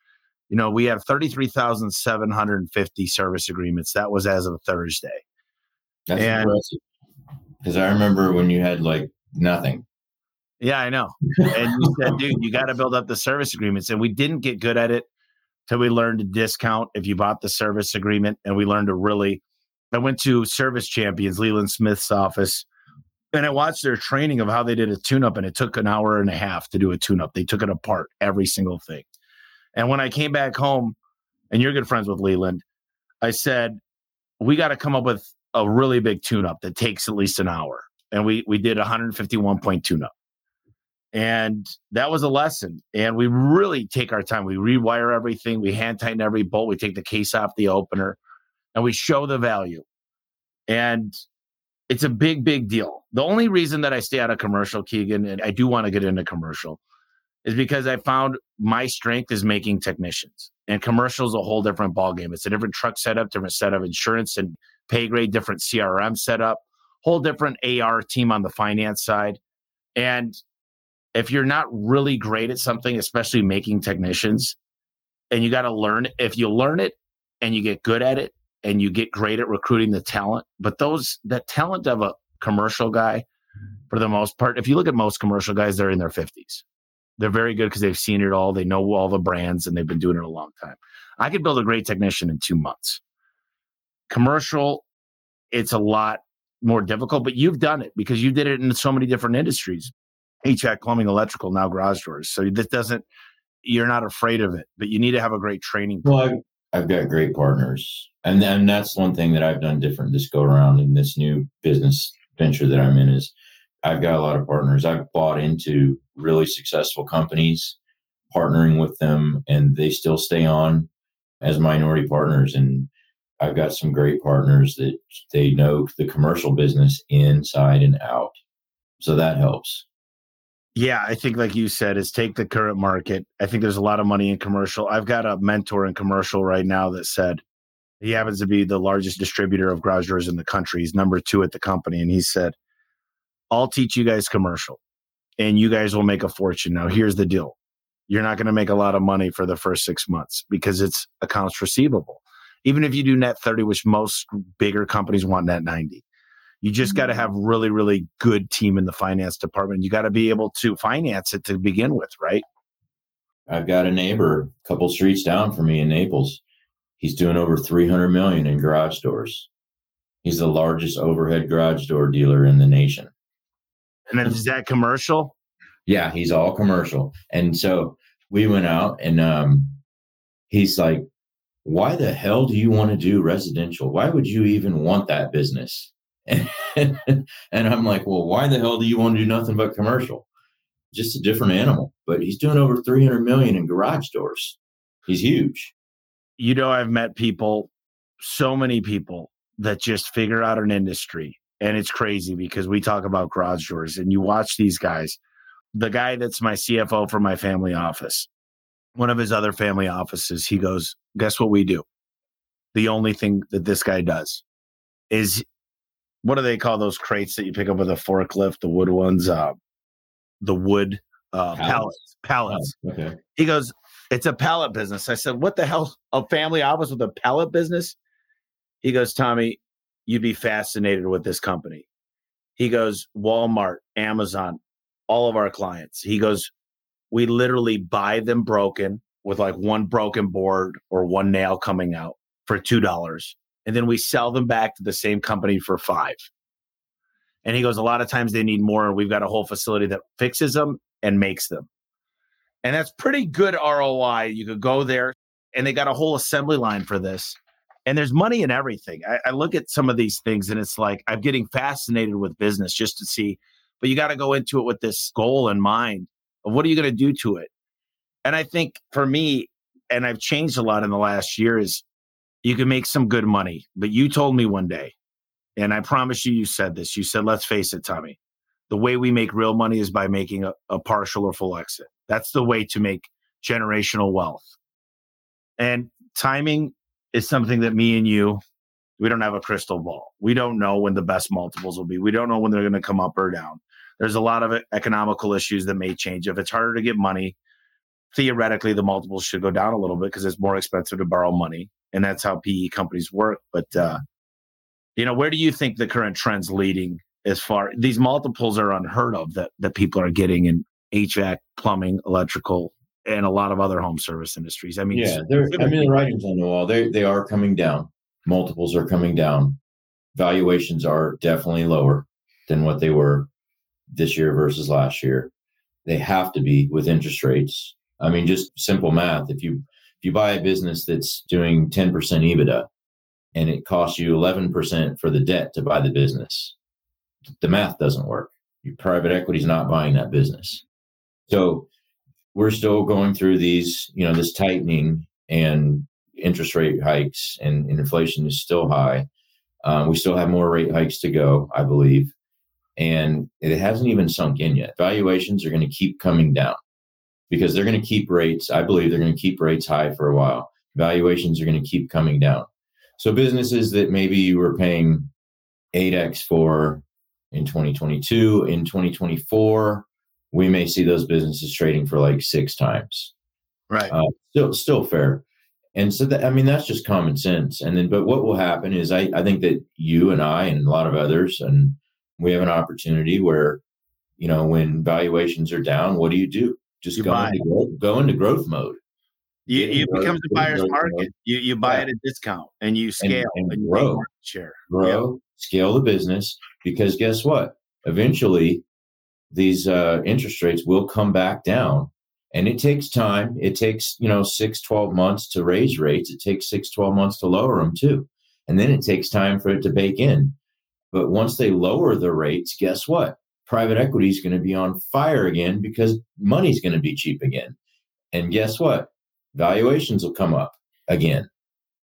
you know, we have 33,750 service agreements. That was as of Thursday. That's and impressive. Because I remember when you had like nothing. Yeah, I know. And you said, dude, you got to build up the service agreements. And we didn't get good at it till we learned to discount if you bought the service agreement. And we learned to really. I went to Service Champions, Leland Smith's office, and I watched their training of how they did a tune up. And it took an hour and a half to do a tune up. They took it apart, every single thing. And when I came back home, and you're good friends with Leland, I said, we got to come up with a really big tune up that takes at least an hour. And we we did 151 point tune up. And that was a lesson. And we really take our time. We rewire everything, we hand tighten every bolt, we take the case off the opener, and we show the value. And it's a big, big deal. The only reason that I stay out of commercial, Keegan, and I do want to get into commercial, is because I found my strength is making technicians. And commercial is a whole different ballgame. It's a different truck setup, different set of insurance and pay grade, different CRM setup, whole different AR team on the finance side. And if you're not really great at something, especially making technicians, and you got to learn if you learn it and you get good at it and you get great at recruiting the talent, but those that talent of a commercial guy, for the most part, if you look at most commercial guys, they're in their 50s. They're very good because they've seen it all. They know all the brands and they've been doing it a long time. I could build a great technician in two months. Commercial, it's a lot more difficult, but you've done it because you did it in so many different industries HVAC, plumbing, electrical, now garage doors. So this doesn't, you're not afraid of it, but you need to have a great training. Well, I've, I've got great partners. And, and that's one thing that I've done different this go around in this new business venture that I'm in is I've got a lot of partners. I've bought into really successful companies, partnering with them, and they still stay on as minority partners. And I've got some great partners that they know the commercial business inside and out. So that helps. Yeah, I think like you said, is take the current market. I think there's a lot of money in commercial. I've got a mentor in commercial right now that said he happens to be the largest distributor of garage doors in the country. He's number two at the company. And he said, I'll teach you guys commercial and you guys will make a fortune. Now, here's the deal. You're not going to make a lot of money for the first six months because it's accounts receivable even if you do net 30, which most bigger companies want net 90. You just got to mm-hmm. have really, really good team in the finance department. You got to be able to finance it to begin with, right? I've got a neighbor a couple streets down from me in Naples. He's doing over 300 million in garage doors. He's the largest overhead garage door dealer in the nation. And is that commercial? Yeah, he's all commercial. And so we went out and um, he's like, why the hell do you want to do residential? Why would you even want that business? And, and I'm like, well, why the hell do you want to do nothing but commercial? Just a different animal. But he's doing over 300 million in garage doors. He's huge. You know, I've met people, so many people that just figure out an industry. And it's crazy because we talk about garage doors and you watch these guys. The guy that's my CFO for my family office, one of his other family offices, he goes, Guess what we do? The only thing that this guy does is what do they call those crates that you pick up with a forklift, the wood ones, uh, the wood uh, pallets, pallets. Oh, okay. He goes, it's a pallet business. I said, what the hell? A family office with a pallet business? He goes, Tommy, you'd be fascinated with this company. He goes, Walmart, Amazon, all of our clients. He goes, we literally buy them broken with like one broken board or one nail coming out for $2 and then we sell them back to the same company for five. And he goes, a lot of times they need more. And we've got a whole facility that fixes them and makes them. And that's pretty good ROI. You could go there and they got a whole assembly line for this. And there's money in everything. I, I look at some of these things and it's like I'm getting fascinated with business just to see, but you got to go into it with this goal in mind of what are you going to do to it? And I think for me, and I've changed a lot in the last year, is you can make some good money. But you told me one day, and I promise you, you said this. You said, let's face it, Tommy, the way we make real money is by making a, a partial or full exit. That's the way to make generational wealth. And timing is something that me and you, we don't have a crystal ball. We don't know when the best multiples will be. We don't know when they're going to come up or down. There's a lot of economical issues that may change. If it's harder to get money, theoretically, the multiples should go down a little bit because it's more expensive to borrow money and that's how PE companies work. But uh, you know, where do you think the current trends leading as far these multiples are unheard of that that people are getting in HVAC, plumbing, electrical, and a lot of other home service industries. I mean, yeah, they're, I mean, the writing's on the wall. They they are coming down. Multiples are coming down. Valuations are definitely lower than what they were this year versus last year. They have to be with interest rates. I mean, just simple math. If you if you buy a business that's doing 10% EBITDA and it costs you 11% for the debt to buy the business, the math doesn't work. Your private equity is not buying that business. So we're still going through these, you know, this tightening and interest rate hikes and, and inflation is still high. Um, we still have more rate hikes to go, I believe. And it hasn't even sunk in yet. Valuations are going to keep coming down because they're going to keep rates. I believe they're going to keep rates high for a while. Valuations are going to keep coming down. So businesses that maybe you were paying 8x for in 2022, in 2024, we may see those businesses trading for like six times. Right. Uh, still, still fair. And so that, I mean, that's just common sense. And then, but what will happen is I, I think that you and I and a lot of others, and we have an opportunity where, you know, when valuations are down, what do you do? Just you go into growth, go into growth mode. You, you become the buyer's market. Mode. You you buy yeah. at a discount and you scale and, and, and grow, share, grow, yep. scale the business. Because guess what? Eventually, these uh, interest rates will come back down, and it takes time. It takes you know six, 12 months to raise rates. It takes six, 12 months to lower them too, and then it takes time for it to bake in. But once they lower the rates, guess what? Private equity is going to be on fire again because money's going to be cheap again. And guess what? Valuations will come up again.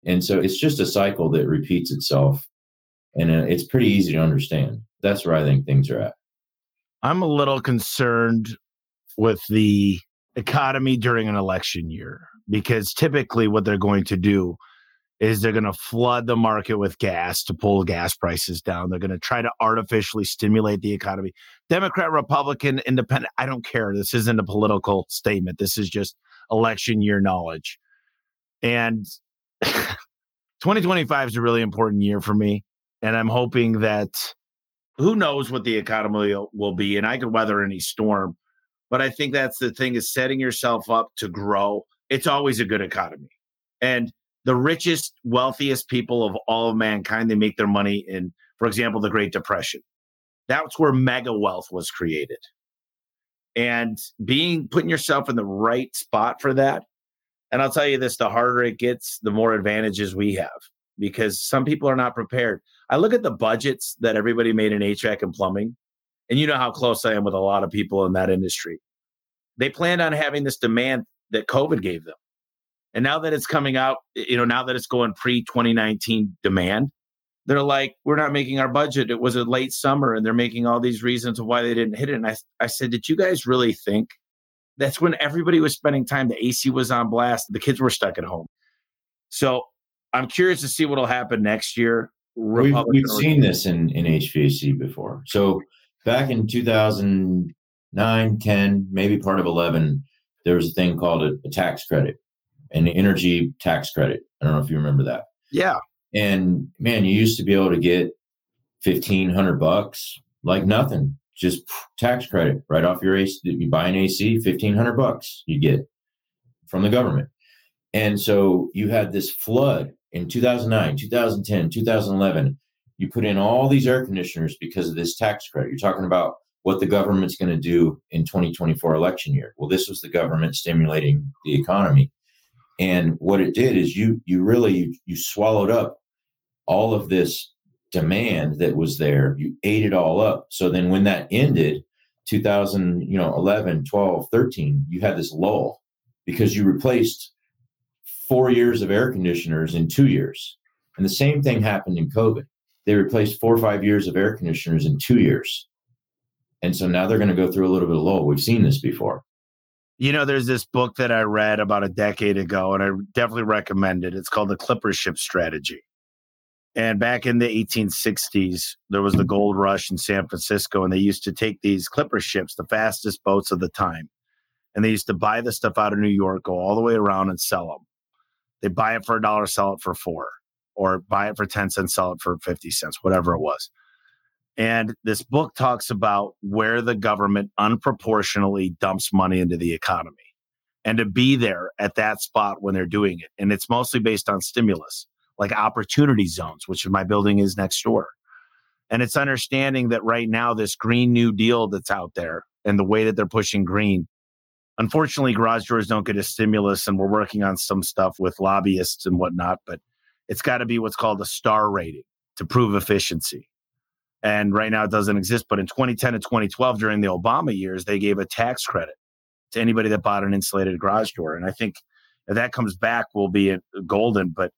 And so it's just a cycle that repeats itself. And uh, it's pretty easy to understand. That's where I think things are at. I'm a little concerned with the economy during an election year because typically what they're going to do is they're going to flood the market with gas to pull gas prices down. They're going to try to artificially stimulate the economy. Democrat, Republican, Independent, I don't care. This isn't a political statement. This is just election year knowledge. And 2025 is a really important year for me. And I'm hoping that who knows what the economy will be, and I could weather any storm. But I think that's the thing is setting yourself up to grow. It's always a good economy. And the richest, wealthiest people of all of mankind, they make their money in, for example, the Great Depression. That's where mega wealth was created. And being putting yourself in the right spot for that. And I'll tell you this the harder it gets, the more advantages we have because some people are not prepared. I look at the budgets that everybody made in HVAC and plumbing, and you know how close I am with a lot of people in that industry. They planned on having this demand that COVID gave them. And now that it's coming out, you know, now that it's going pre 2019 demand, they're like, we're not making our budget. It was a late summer, and they're making all these reasons of why they didn't hit it. And I, I said, did you guys really think that's when everybody was spending time? The AC was on blast, the kids were stuck at home. So I'm curious to see what'll happen next year. We've, we've seen this in, in HVAC before. So back in 2009, 10, maybe part of 11, there was a thing called a, a tax credit, an energy tax credit. I don't know if you remember that. Yeah. And man, you used to be able to get fifteen hundred bucks like nothing, just tax credit right off your AC. You buy an AC, fifteen hundred bucks you get from the government. And so you had this flood in 2009, 2010, 2011. You put in all these air conditioners because of this tax credit. You're talking about what the government's going to do in 2024 election year. Well, this was the government stimulating the economy. And what it did is you you really you, you swallowed up all of this demand that was there. You ate it all up. So then when that ended 2000 you know 11 12 13 you had this lull because you replaced four years of air conditioners in two years. And the same thing happened in covid. They replaced four or five years of air conditioners in two years. And so now they're going to go through a little bit of lull. We've seen this before you know there's this book that i read about a decade ago and i definitely recommend it it's called the clipper ship strategy and back in the 1860s, there was the gold rush in San Francisco, and they used to take these clipper ships, the fastest boats of the time, and they used to buy the stuff out of New York, go all the way around and sell them. They buy it for a dollar, sell it for four, or buy it for 10 cents, sell it for 50 cents, whatever it was. And this book talks about where the government unproportionately dumps money into the economy and to be there at that spot when they're doing it. And it's mostly based on stimulus like opportunity zones, which my building is next door. And it's understanding that right now, this Green New Deal that's out there and the way that they're pushing green, unfortunately, garage doors don't get a stimulus. And we're working on some stuff with lobbyists and whatnot, but it's got to be what's called a star rating to prove efficiency. And right now it doesn't exist. But in 2010 and 2012, during the Obama years, they gave a tax credit to anybody that bought an insulated garage door. And I think if that comes back, we'll be uh, golden. But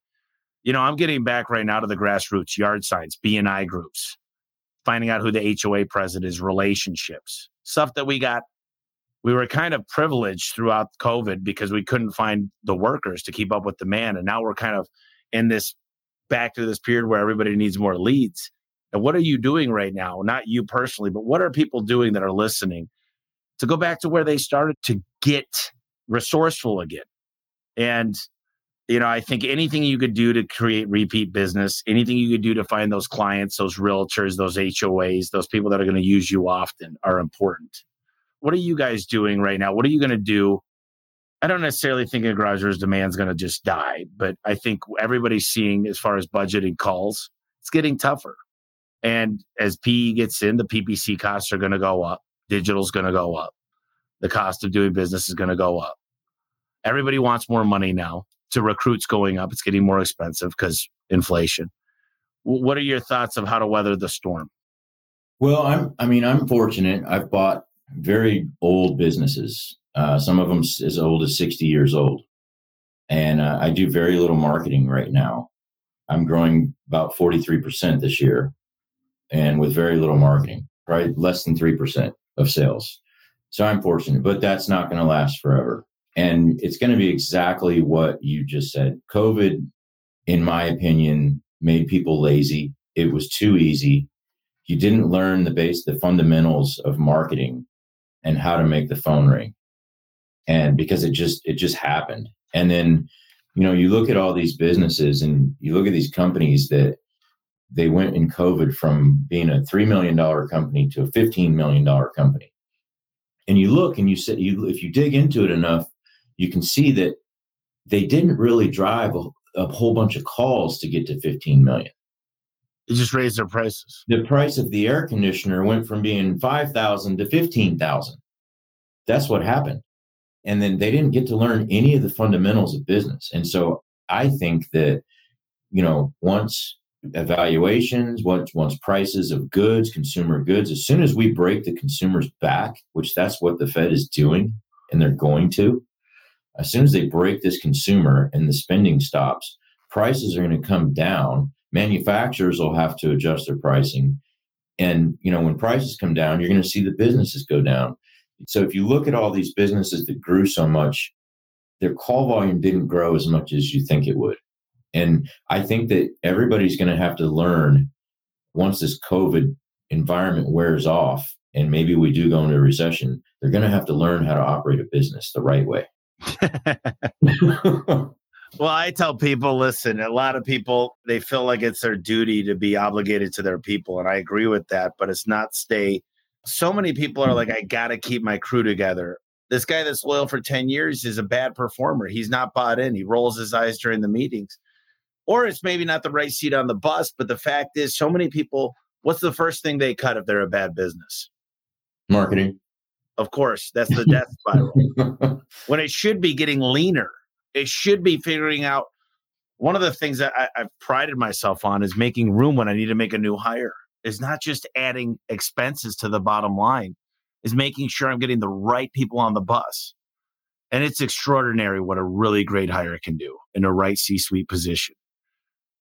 you know, I'm getting back right now to the grassroots yard signs, BNI groups, finding out who the HOA president is, relationships, stuff that we got. We were kind of privileged throughout COVID because we couldn't find the workers to keep up with demand. And now we're kind of in this back to this period where everybody needs more leads. And what are you doing right now? Not you personally, but what are people doing that are listening to go back to where they started to get resourceful again? And you know, I think anything you could do to create repeat business, anything you could do to find those clients, those realtors, those HOAs, those people that are going to use you often are important. What are you guys doing right now? What are you going to do? I don't necessarily think a garager's demand is going to just die, but I think everybody's seeing as far as budgeting calls, it's getting tougher. And as PE gets in, the PPC costs are going to go up. Digital's going to go up. The cost of doing business is going to go up. Everybody wants more money now to recruits going up. It's getting more expensive because inflation. What are your thoughts of how to weather the storm? Well, I'm. I mean, I'm fortunate. I've bought very old businesses. Uh, some of them as old as 60 years old, and uh, I do very little marketing right now. I'm growing about 43% this year, and with very little marketing, right? less than three percent of sales. So I'm fortunate, but that's not going to last forever. And it's going to be exactly what you just said. COVID, in my opinion, made people lazy. It was too easy. You didn't learn the base, the fundamentals of marketing and how to make the phone ring. And because it just, it just happened. And then, you know, you look at all these businesses and you look at these companies that they went in COVID from being a $3 million company to a $15 million company. And you look and you say, you, if you dig into it enough, you can see that they didn't really drive a, a whole bunch of calls to get to 15 million. It just raised their prices. The price of the air conditioner went from being 5000 to 15000 That's what happened. And then they didn't get to learn any of the fundamentals of business. And so I think that, you know, once evaluations, once once prices of goods, consumer goods, as soon as we break the consumers back, which that's what the Fed is doing, and they're going to, as soon as they break this consumer and the spending stops, prices are going to come down. Manufacturers will have to adjust their pricing. And you know, when prices come down, you're going to see the businesses go down. So if you look at all these businesses that grew so much, their call volume didn't grow as much as you think it would. And I think that everybody's going to have to learn once this COVID environment wears off and maybe we do go into a recession, they're going to have to learn how to operate a business the right way. well, I tell people listen, a lot of people, they feel like it's their duty to be obligated to their people. And I agree with that, but it's not stay. So many people are like, I got to keep my crew together. This guy that's loyal for 10 years is a bad performer. He's not bought in. He rolls his eyes during the meetings. Or it's maybe not the right seat on the bus. But the fact is, so many people, what's the first thing they cut if they're a bad business? Marketing. Of course, that's the death spiral. when it should be getting leaner, it should be figuring out. One of the things that I, I've prided myself on is making room when I need to make a new hire. Is not just adding expenses to the bottom line, is making sure I'm getting the right people on the bus. And it's extraordinary what a really great hire can do in a right C suite position.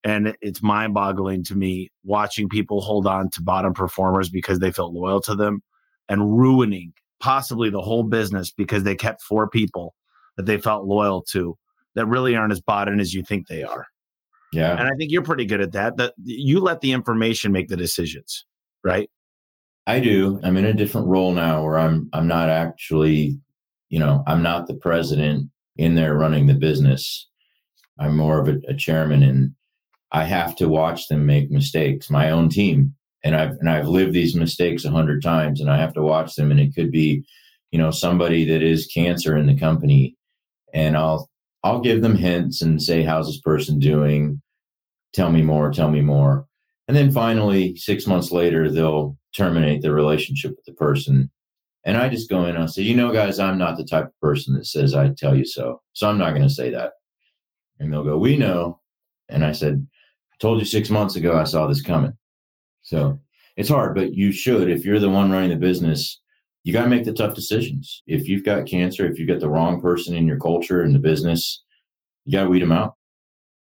And it's mind boggling to me watching people hold on to bottom performers because they felt loyal to them and ruining possibly the whole business because they kept four people that they felt loyal to that really aren't as bought in as you think they are. Yeah. And I think you're pretty good at that. That you let the information make the decisions, right? I do. I'm in a different role now where I'm I'm not actually, you know, I'm not the president in there running the business. I'm more of a, a chairman and I have to watch them make mistakes, my own team. And I've and I've lived these mistakes a hundred times and I have to watch them. And it could be, you know, somebody that is cancer in the company. And I'll I'll give them hints and say, How's this person doing? Tell me more, tell me more. And then finally, six months later, they'll terminate the relationship with the person. And I just go in and I say, you know, guys, I'm not the type of person that says I tell you so. So I'm not going to say that. And they'll go, we know. And I said, told you six months ago I saw this coming. So it's hard, but you should. If you're the one running the business, you got to make the tough decisions. If you've got cancer, if you've got the wrong person in your culture and the business, you got to weed them out.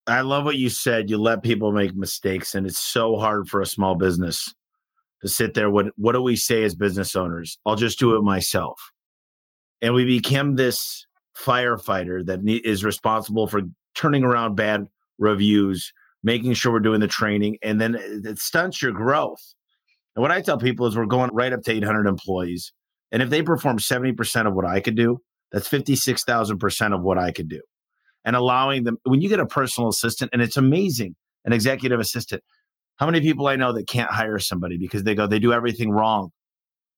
I love what you said. You let people make mistakes, and it's so hard for a small business to sit there. What What do we say as business owners? I'll just do it myself, and we become this firefighter that is responsible for turning around bad reviews, making sure we're doing the training, and then it stunts your growth. And what I tell people is we're going right up to 800 employees. And if they perform 70% of what I could do, that's 56,000% of what I could do. And allowing them, when you get a personal assistant, and it's amazing, an executive assistant, how many people I know that can't hire somebody because they go, they do everything wrong.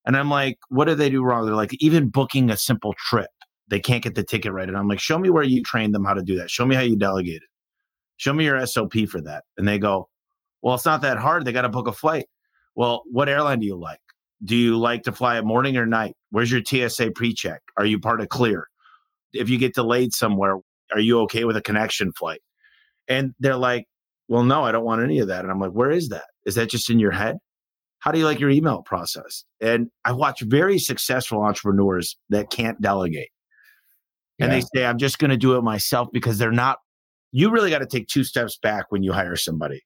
And I'm like, what do they do wrong? They're like, even booking a simple trip, they can't get the ticket right. And I'm like, show me where you trained them how to do that. Show me how you delegated. Show me your SOP for that. And they go, Well, it's not that hard. They got to book a flight. Well, what airline do you like? Do you like to fly at morning or night? Where's your TSA pre check? Are you part of Clear? If you get delayed somewhere, are you okay with a connection flight? And they're like, Well, no, I don't want any of that. And I'm like, Where is that? Is that just in your head? How do you like your email process? And I watch very successful entrepreneurs that can't delegate. And they say, I'm just going to do it myself because they're not you really got to take two steps back when you hire somebody.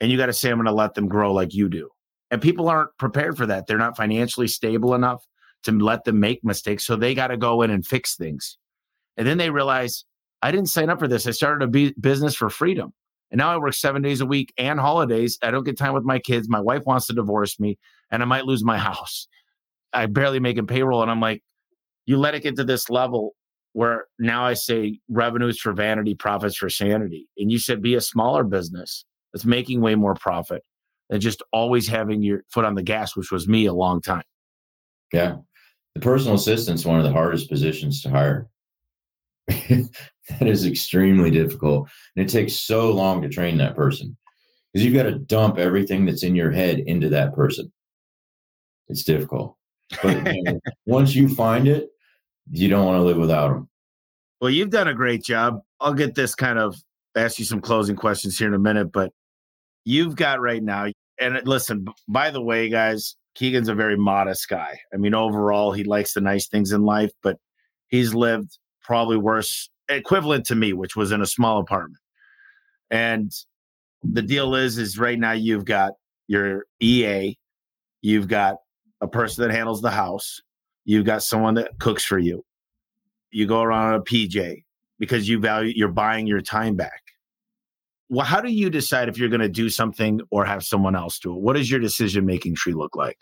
And you got to say i'm going to let them grow like you do. And people aren't prepared for that. They're not financially stable enough to let them make mistakes so they got to go in and fix things. And then they realize i didn't sign up for this. I started a business for freedom. And now i work seven days a week and holidays. I don't get time with my kids. My wife wants to divorce me and i might lose my house. I barely making payroll. And i'm like you let it get to this level where now I say revenues for vanity, profits for sanity. And you said be a smaller business that's making way more profit than just always having your foot on the gas, which was me a long time. Yeah. The personal assistant is one of the hardest positions to hire. that is extremely difficult. And it takes so long to train that person. because you've got to dump everything that's in your head into that person. It's difficult. But you know, once you find it, you don't want to live without them. Well, you've done a great job. I'll get this kind of ask you some closing questions here in a minute, but you've got right now, and listen, by the way, guys, Keegan's a very modest guy. I mean, overall, he likes the nice things in life, but he's lived probably worse, equivalent to me, which was in a small apartment. And the deal is, is right now you've got your EA, you've got a person that handles the house, you've got someone that cooks for you. You go around a PJ because you value you're buying your time back. Well, how do you decide if you're going to do something or have someone else do it? What does your decision making tree look like?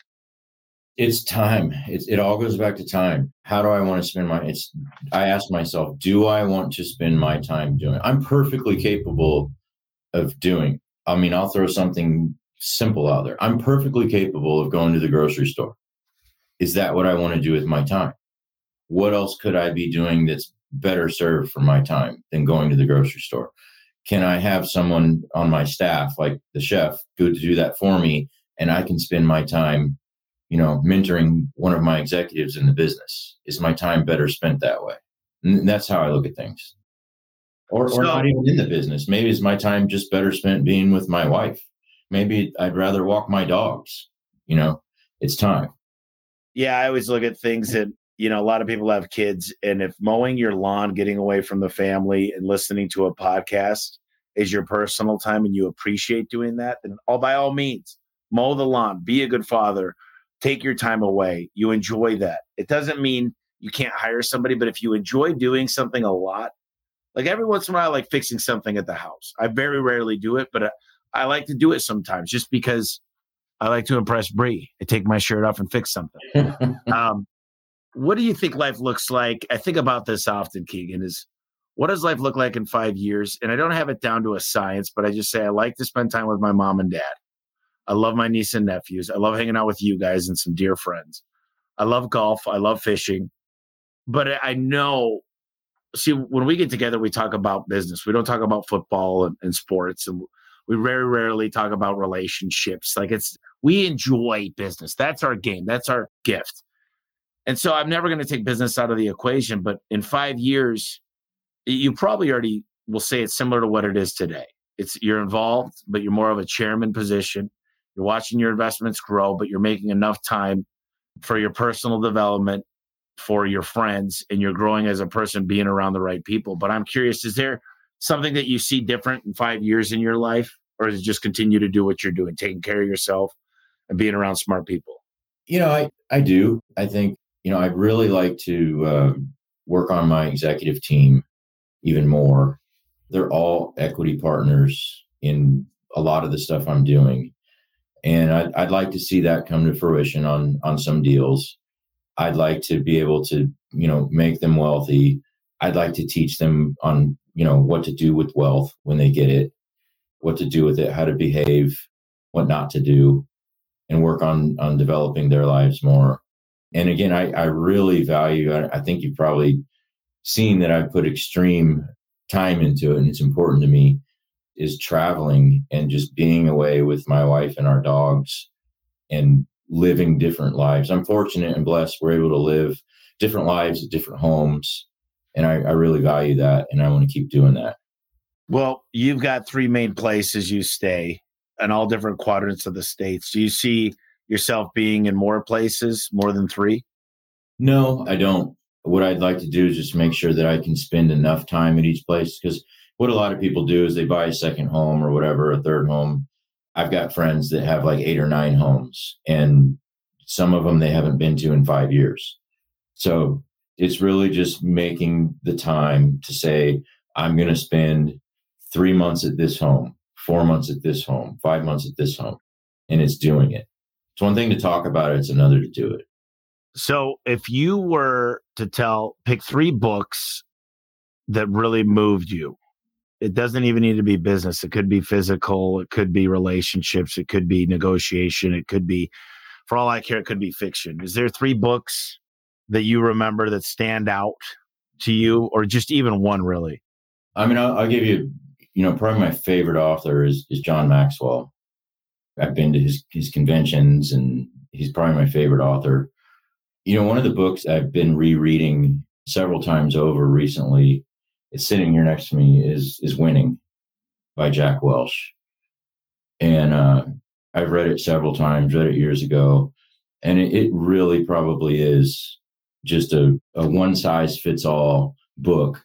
It's time. It all goes back to time. How do I want to spend my? It's. I ask myself, do I want to spend my time doing? I'm perfectly capable of doing. I mean, I'll throw something simple out there. I'm perfectly capable of going to the grocery store. Is that what I want to do with my time? What else could I be doing that's better served for my time than going to the grocery store? Can I have someone on my staff, like the chef, go to do that for me, and I can spend my time, you know, mentoring one of my executives in the business? Is my time better spent that way? And that's how I look at things or, or so, not even in the business. Maybe it's my time just better spent being with my wife. Maybe I'd rather walk my dogs. You know, it's time. Yeah, I always look at things that, you know, a lot of people have kids. And if mowing your lawn, getting away from the family, and listening to a podcast is your personal time and you appreciate doing that, then all by all means, mow the lawn, be a good father, take your time away. You enjoy that. It doesn't mean you can't hire somebody, but if you enjoy doing something a lot, like every once in a while, I like fixing something at the house. I very rarely do it, but I, I like to do it sometimes just because I like to impress Bree. I take my shirt off and fix something. um, what do you think life looks like? I think about this often, Keegan, is what does life look like in five years? And I don't have it down to a science, but I just say I like to spend time with my mom and dad. I love my niece and nephews. I love hanging out with you guys and some dear friends. I love golf. I love fishing. But I know see when we get together we talk about business we don't talk about football and, and, sports and we very rarely talk about relationships. Like it's we enjoy business. That's our game. That's our gift. And so i'm never going to take business out of the equation but in five years you probably already will say it's similar to what it is today. It's you're involved but you're more of a chairman position. You're watching your investments grow but you're making enough time for your personal development for your friends and you're growing as a person being around the right people. But I'm curious, is there something that you see different in five years in your life? Or is it just continue to do what you're doing, taking care of yourself and being around smart people? You know, I, I do. I think, you know, I'd really like to uh, work on my executive team even more. They're all equity partners in a lot of the stuff I'm doing. And I'd, I'd like to see that come to fruition on on some deals. I'd like to be able to, you know, make them wealthy. I'd like to teach them on, you know, what to do with wealth when they get it, what to do with it, how to behave, what not to do, and work on on developing their lives more. And again, I, I really value, I, I think you've probably seen that I put extreme time into it and it's important to me is traveling and just being away with my wife and our dogs and living different lives. I'm fortunate and blessed we're able to live different lives at different homes. And I, I really value that. And I want to keep doing that. Well, you've got three main places you stay in all different quadrants of the states. Do you see yourself being in more places, more than three? No, I don't. What I'd like to do is just make sure that I can spend enough time at each place because what a lot of people do is they buy a second home or whatever, a third home, I've got friends that have like eight or nine homes, and some of them they haven't been to in five years. So it's really just making the time to say, I'm going to spend three months at this home, four months at this home, five months at this home, and it's doing it. It's one thing to talk about it, it's another to do it. So if you were to tell, pick three books that really moved you, it doesn't even need to be business. It could be physical. It could be relationships. It could be negotiation. It could be, for all I care, it could be fiction. Is there three books that you remember that stand out to you, or just even one really? I mean, I'll, I'll give you you know, probably my favorite author is, is John Maxwell. I've been to his, his conventions and he's probably my favorite author. You know, one of the books I've been rereading several times over recently, it's sitting here next to me, is is Winning by Jack Welch. And uh, I've read it several times, read it years ago. And it, it really probably is just a, a one size fits all book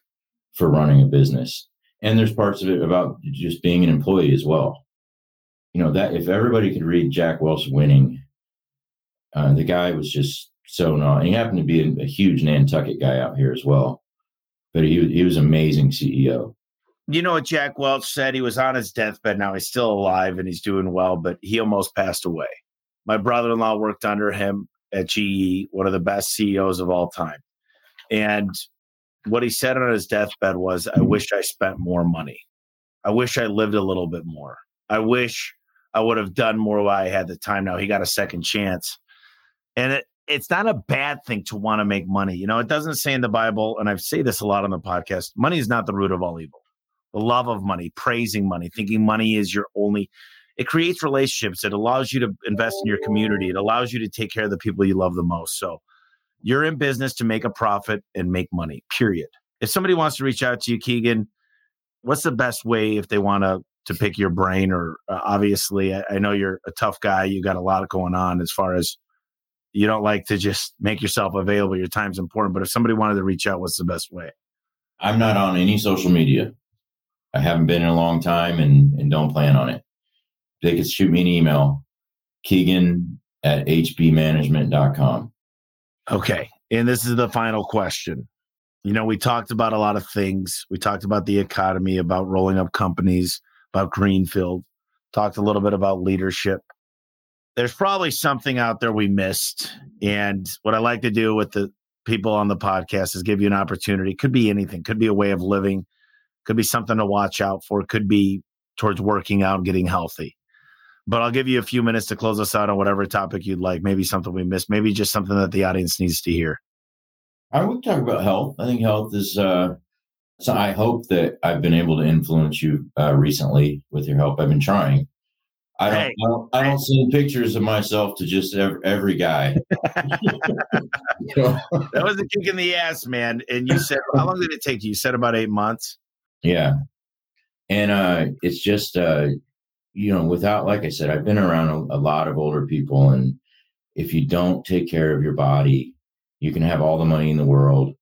for running a business. And there's parts of it about just being an employee as well. You know, that if everybody could read Jack Welch winning, uh, the guy was just so not. He happened to be a, a, huge Nantucket guy out here as well, but he he was amazing CEO. You know what Jack Welch said? He was on his deathbed. Now he's still alive and he's doing well, but he almost passed away. My brother-in-law worked under him at GE, one of the best CEOs of all time, and what he said on his deathbed was, I wish I spent more money. I wish I lived a little bit more. I wish I would have done more while I had the time. Now he got a second chance. And it, it's not a bad thing to want to make money. You know, it doesn't say in the Bible, and I've say this a lot on the podcast, money is not the root of all evil. The love of money, praising money, thinking money is your only it creates relationships. It allows you to invest in your community. It allows you to take care of the people you love the most. So you're in business to make a profit and make money, period. If somebody wants to reach out to you, Keegan, what's the best way if they want to to pick your brain or uh, obviously I, I, know you're a tough guy you got a lot going on as far as you don't like to just make yourself available your time's important but if somebody wanted to reach out what's the best way i'm not on any social media i haven't been in a long time and, and don't plan on it they could shoot me an email keegan at hbmanagement.com Okay. And this is the final question. You know, we talked about a lot of things. We talked about the economy, about rolling up companies, about Greenfield, talked a little bit about leadership. There's probably something out there we missed. And what I like to do with the people on the podcast is give you an opportunity. Could be anything, could be a way of living, could be something to watch out for, could be towards working out getting healthy but I'll give you a few minutes to close us out on whatever topic you'd like. Maybe something we missed, maybe just something that the audience needs to hear. I would talk about health. I think health is. Uh, so I hope that I've been able to influence you uh, recently with your help. I've been trying. I don't, hey, I don't, I don't send pictures of myself to just every, every guy. that was a kick in the ass, man. And you said, how long did it take you? You said about eight months. Yeah. And uh, it's just, uh, you know, without, like I said, I've been around a, a lot of older people, and if you don't take care of your body, you can have all the money in the world, you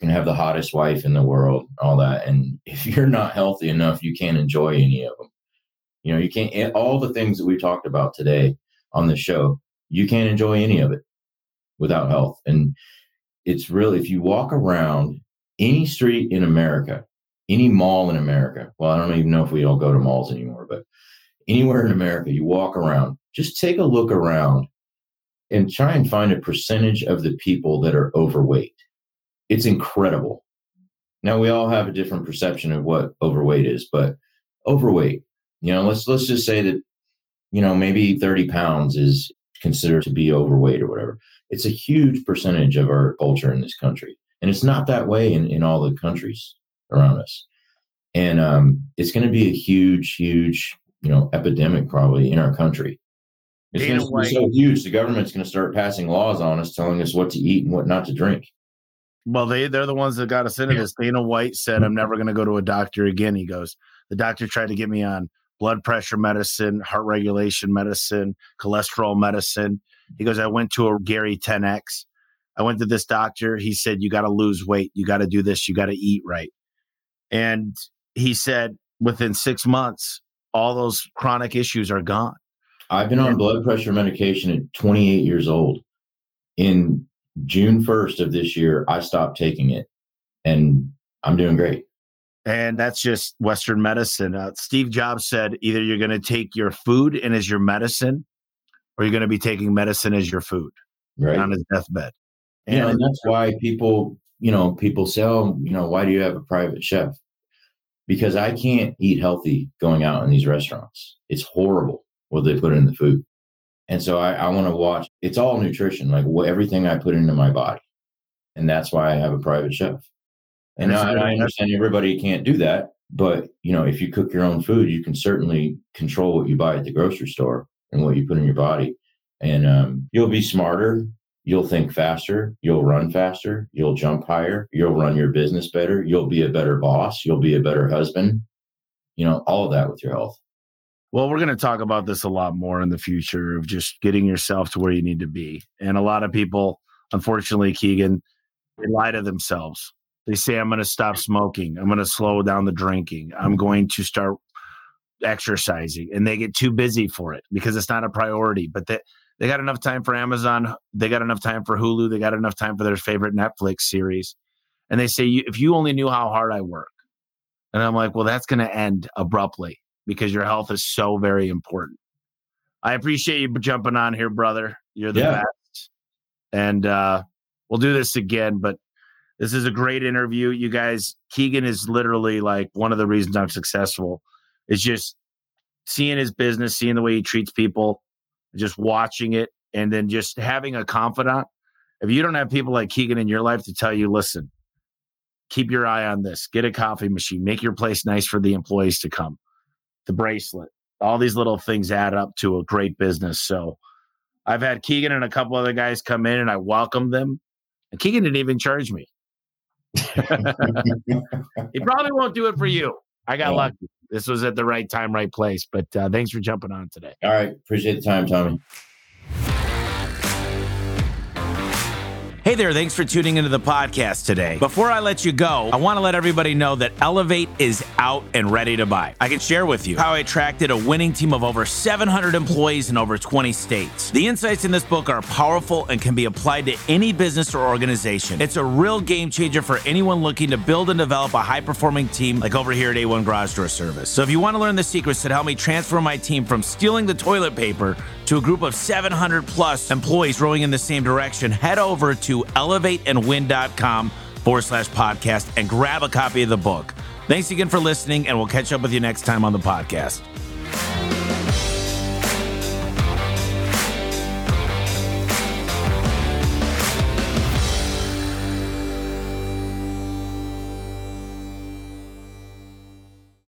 can have the hottest wife in the world, all that, and if you're not healthy enough, you can't enjoy any of them. You know, you can't all the things that we talked about today on the show. You can't enjoy any of it without health, and it's really if you walk around any street in America, any mall in America. Well, I don't even know if we all go to malls anymore, but anywhere in America, you walk around, just take a look around and try and find a percentage of the people that are overweight. It's incredible. Now we all have a different perception of what overweight is, but overweight, you know, let's let's just say that, you know, maybe 30 pounds is considered to be overweight or whatever. It's a huge percentage of our culture in this country. And it's not that way in, in all the countries around us. And um, it's going to be a huge, huge you know epidemic probably in our country. It's going to be so huge. The government's going to start passing laws on us, telling us what to eat and what not to drink. Well, they they're the ones that got us into this. Dana White said, "I'm never going to go to a doctor again." He goes, "The doctor tried to get me on blood pressure medicine, heart regulation medicine, cholesterol medicine." He goes, "I went to a Gary 10x. I went to this doctor. He said, "You got to lose weight. You got to do this. You got to eat right." And he said, within six months, all those chronic issues are gone. I've been on blood pressure medication at 28 years old. In June 1st of this year, I stopped taking it and I'm doing great. And that's just Western medicine. Uh, Steve Jobs said either you're going to take your food and as your medicine, or you're going to be taking medicine as your food right. on his deathbed. And, know, and that's why people, you know, people say, oh, you know, why do you have a private chef? Because I can't eat healthy going out in these restaurants. It's horrible what they put in the food. And so I, I want to watch. It's all nutrition, like what, everything I put into my body, and that's why I have a private chef. And I, I understand everybody can't do that, But you know, if you cook your own food, you can certainly control what you buy at the grocery store and what you put in your body, and um, you'll be smarter. You'll think faster. You'll run faster. You'll jump higher. You'll run your business better. You'll be a better boss. You'll be a better husband. You know, all of that with your health. Well, we're going to talk about this a lot more in the future of just getting yourself to where you need to be. And a lot of people, unfortunately, Keegan, they lie to themselves. They say, I'm going to stop smoking. I'm going to slow down the drinking. I'm going to start exercising. And they get too busy for it because it's not a priority. But they, they got enough time for Amazon. They got enough time for Hulu. They got enough time for their favorite Netflix series. And they say, if you only knew how hard I work. And I'm like, well, that's going to end abruptly because your health is so very important. I appreciate you jumping on here, brother. You're the yeah. best. And uh, we'll do this again, but this is a great interview. You guys, Keegan is literally like one of the reasons I'm successful. Is just seeing his business, seeing the way he treats people, just watching it, and then just having a confidant. If you don't have people like Keegan in your life to tell you, listen, keep your eye on this, get a coffee machine, make your place nice for the employees to come the bracelet. All these little things add up to a great business. So I've had Keegan and a couple other guys come in and I welcomed them. And Keegan didn't even charge me. he probably won't do it for you. I got yeah. lucky. This was at the right time, right place. But uh, thanks for jumping on today. All right. Appreciate the time, Tommy. Hey there, thanks for tuning into the podcast today. Before I let you go, I want to let everybody know that Elevate is out and ready to buy. I can share with you how I attracted a winning team of over 700 employees in over 20 states. The insights in this book are powerful and can be applied to any business or organization. It's a real game changer for anyone looking to build and develop a high performing team like over here at A1 Garage Door Service. So if you want to learn the secrets that help me transfer my team from stealing the toilet paper to a group of 700 plus employees rowing in the same direction, head over to elevateandwin.com forward slash podcast and grab a copy of the book. Thanks again for listening, and we'll catch up with you next time on the podcast.